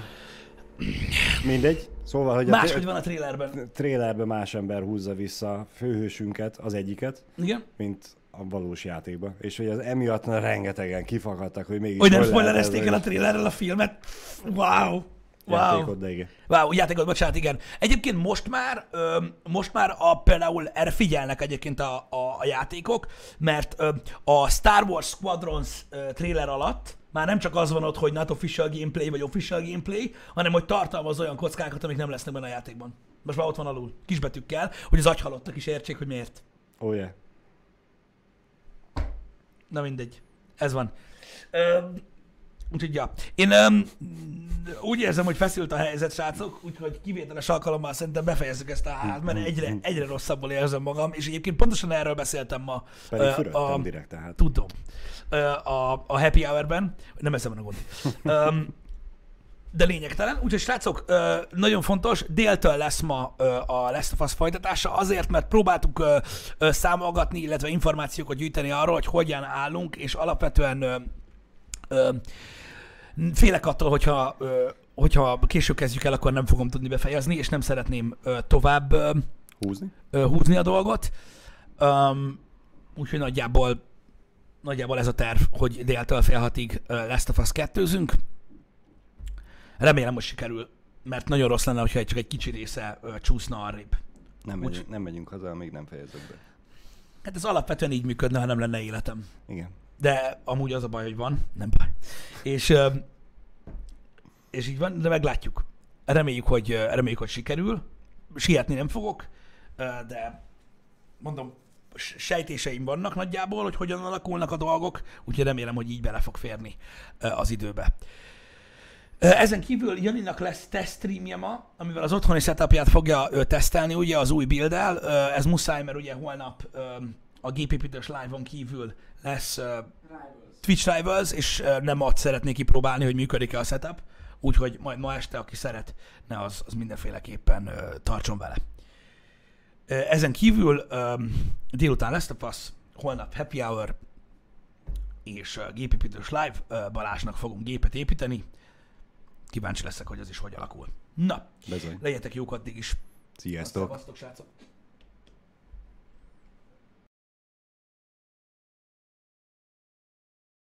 Mindegy. Szóval, hogy a Máshogy van a trailerben. trailerben más ember húzza vissza főhősünket, az egyiket, Igen. mint a valós játékban. És hogy az emiatt rengetegen kifakadtak, hogy mégis... Hogy nem spoilerezték ez el a egész trailerrel a filmet. Wow. Wow. játékot, de igen. Wow, játékot, bocsánat, igen. Egyébként most már, ö, most már a, például erre figyelnek egyébként a, a, a játékok, mert ö, a Star Wars Squadrons ö, trailer alatt már nem csak az van ott, hogy not official gameplay vagy official gameplay, hanem hogy tartalmaz olyan kockákat, amik nem lesznek benne a játékban. Most már ott van alul, kisbetűkkel, hogy az agyhalottak is értsék, hogy miért. Oh, yeah. Na mindegy. Ez van. Ö, úgyhogy, ja. Én öm, úgy érzem, hogy feszült a helyzet, srácok, úgyhogy kivételes alkalommal szerintem befejezzük ezt a hát, mert egyre, egyre rosszabbul érzem magam, és egyébként pontosan erről beszéltem ma. Pedig ö, fürödtem direkt, tehát. Tudom. Ö, A, a happy hour-ben. Nem van a gond. *laughs* Öm, de lényegtelen. Úgyhogy srácok, nagyon fontos, déltől lesz ma a Last of Us folytatása, azért, mert próbáltuk számolgatni, illetve információkat gyűjteni arról, hogy hogyan állunk, és alapvetően ö, ö, félek attól, hogyha, ö, hogyha később kezdjük el, akkor nem fogom tudni befejezni, és nem szeretném ö, tovább ö, Húzni? ö, húzni a dolgot. Um, úgyhogy nagyjából, nagyjából ez a terv, hogy déltől fél hatig ö, Last of Us 2 Remélem, hogy sikerül, mert nagyon rossz lenne, hogyha csak egy kicsi része ö, csúszna arrébb. Nem, Úgy- megyünk, nem megyünk haza, amíg nem fejezed be. Hát ez alapvetően így működne, ha nem lenne életem. Igen. De amúgy az a baj, hogy van, nem baj. És, és így van, de meglátjuk. Reméljük, hogy, reméljük, hogy sikerül. Sietni nem fogok, de mondom, sejtéseim vannak nagyjából, hogy hogyan alakulnak a dolgok, úgyhogy remélem, hogy így bele fog férni az időbe. Ezen kívül Janinak lesz test streamje ma, amivel az otthoni setupját fogja tesztelni, ugye az új build Ez muszáj, mert ugye holnap a gépépítős live-on kívül lesz Rivals. Twitch Rivals, és ö, nem ott szeretnék kipróbálni, hogy működik-e a setup, úgyhogy majd ma este, aki szeret, ne az, az mindenféleképpen ö, tartson vele. Ö, Ezen kívül ö, délután lesz a passz, holnap happy hour, és ö, gépépítős live, ö, Balázsnak fogunk gépet építeni. Kíváncsi leszek, hogy az is hogy alakul. Na, Bezony. legyetek jók addig is. Sziasztok. Szevasztok, srácok!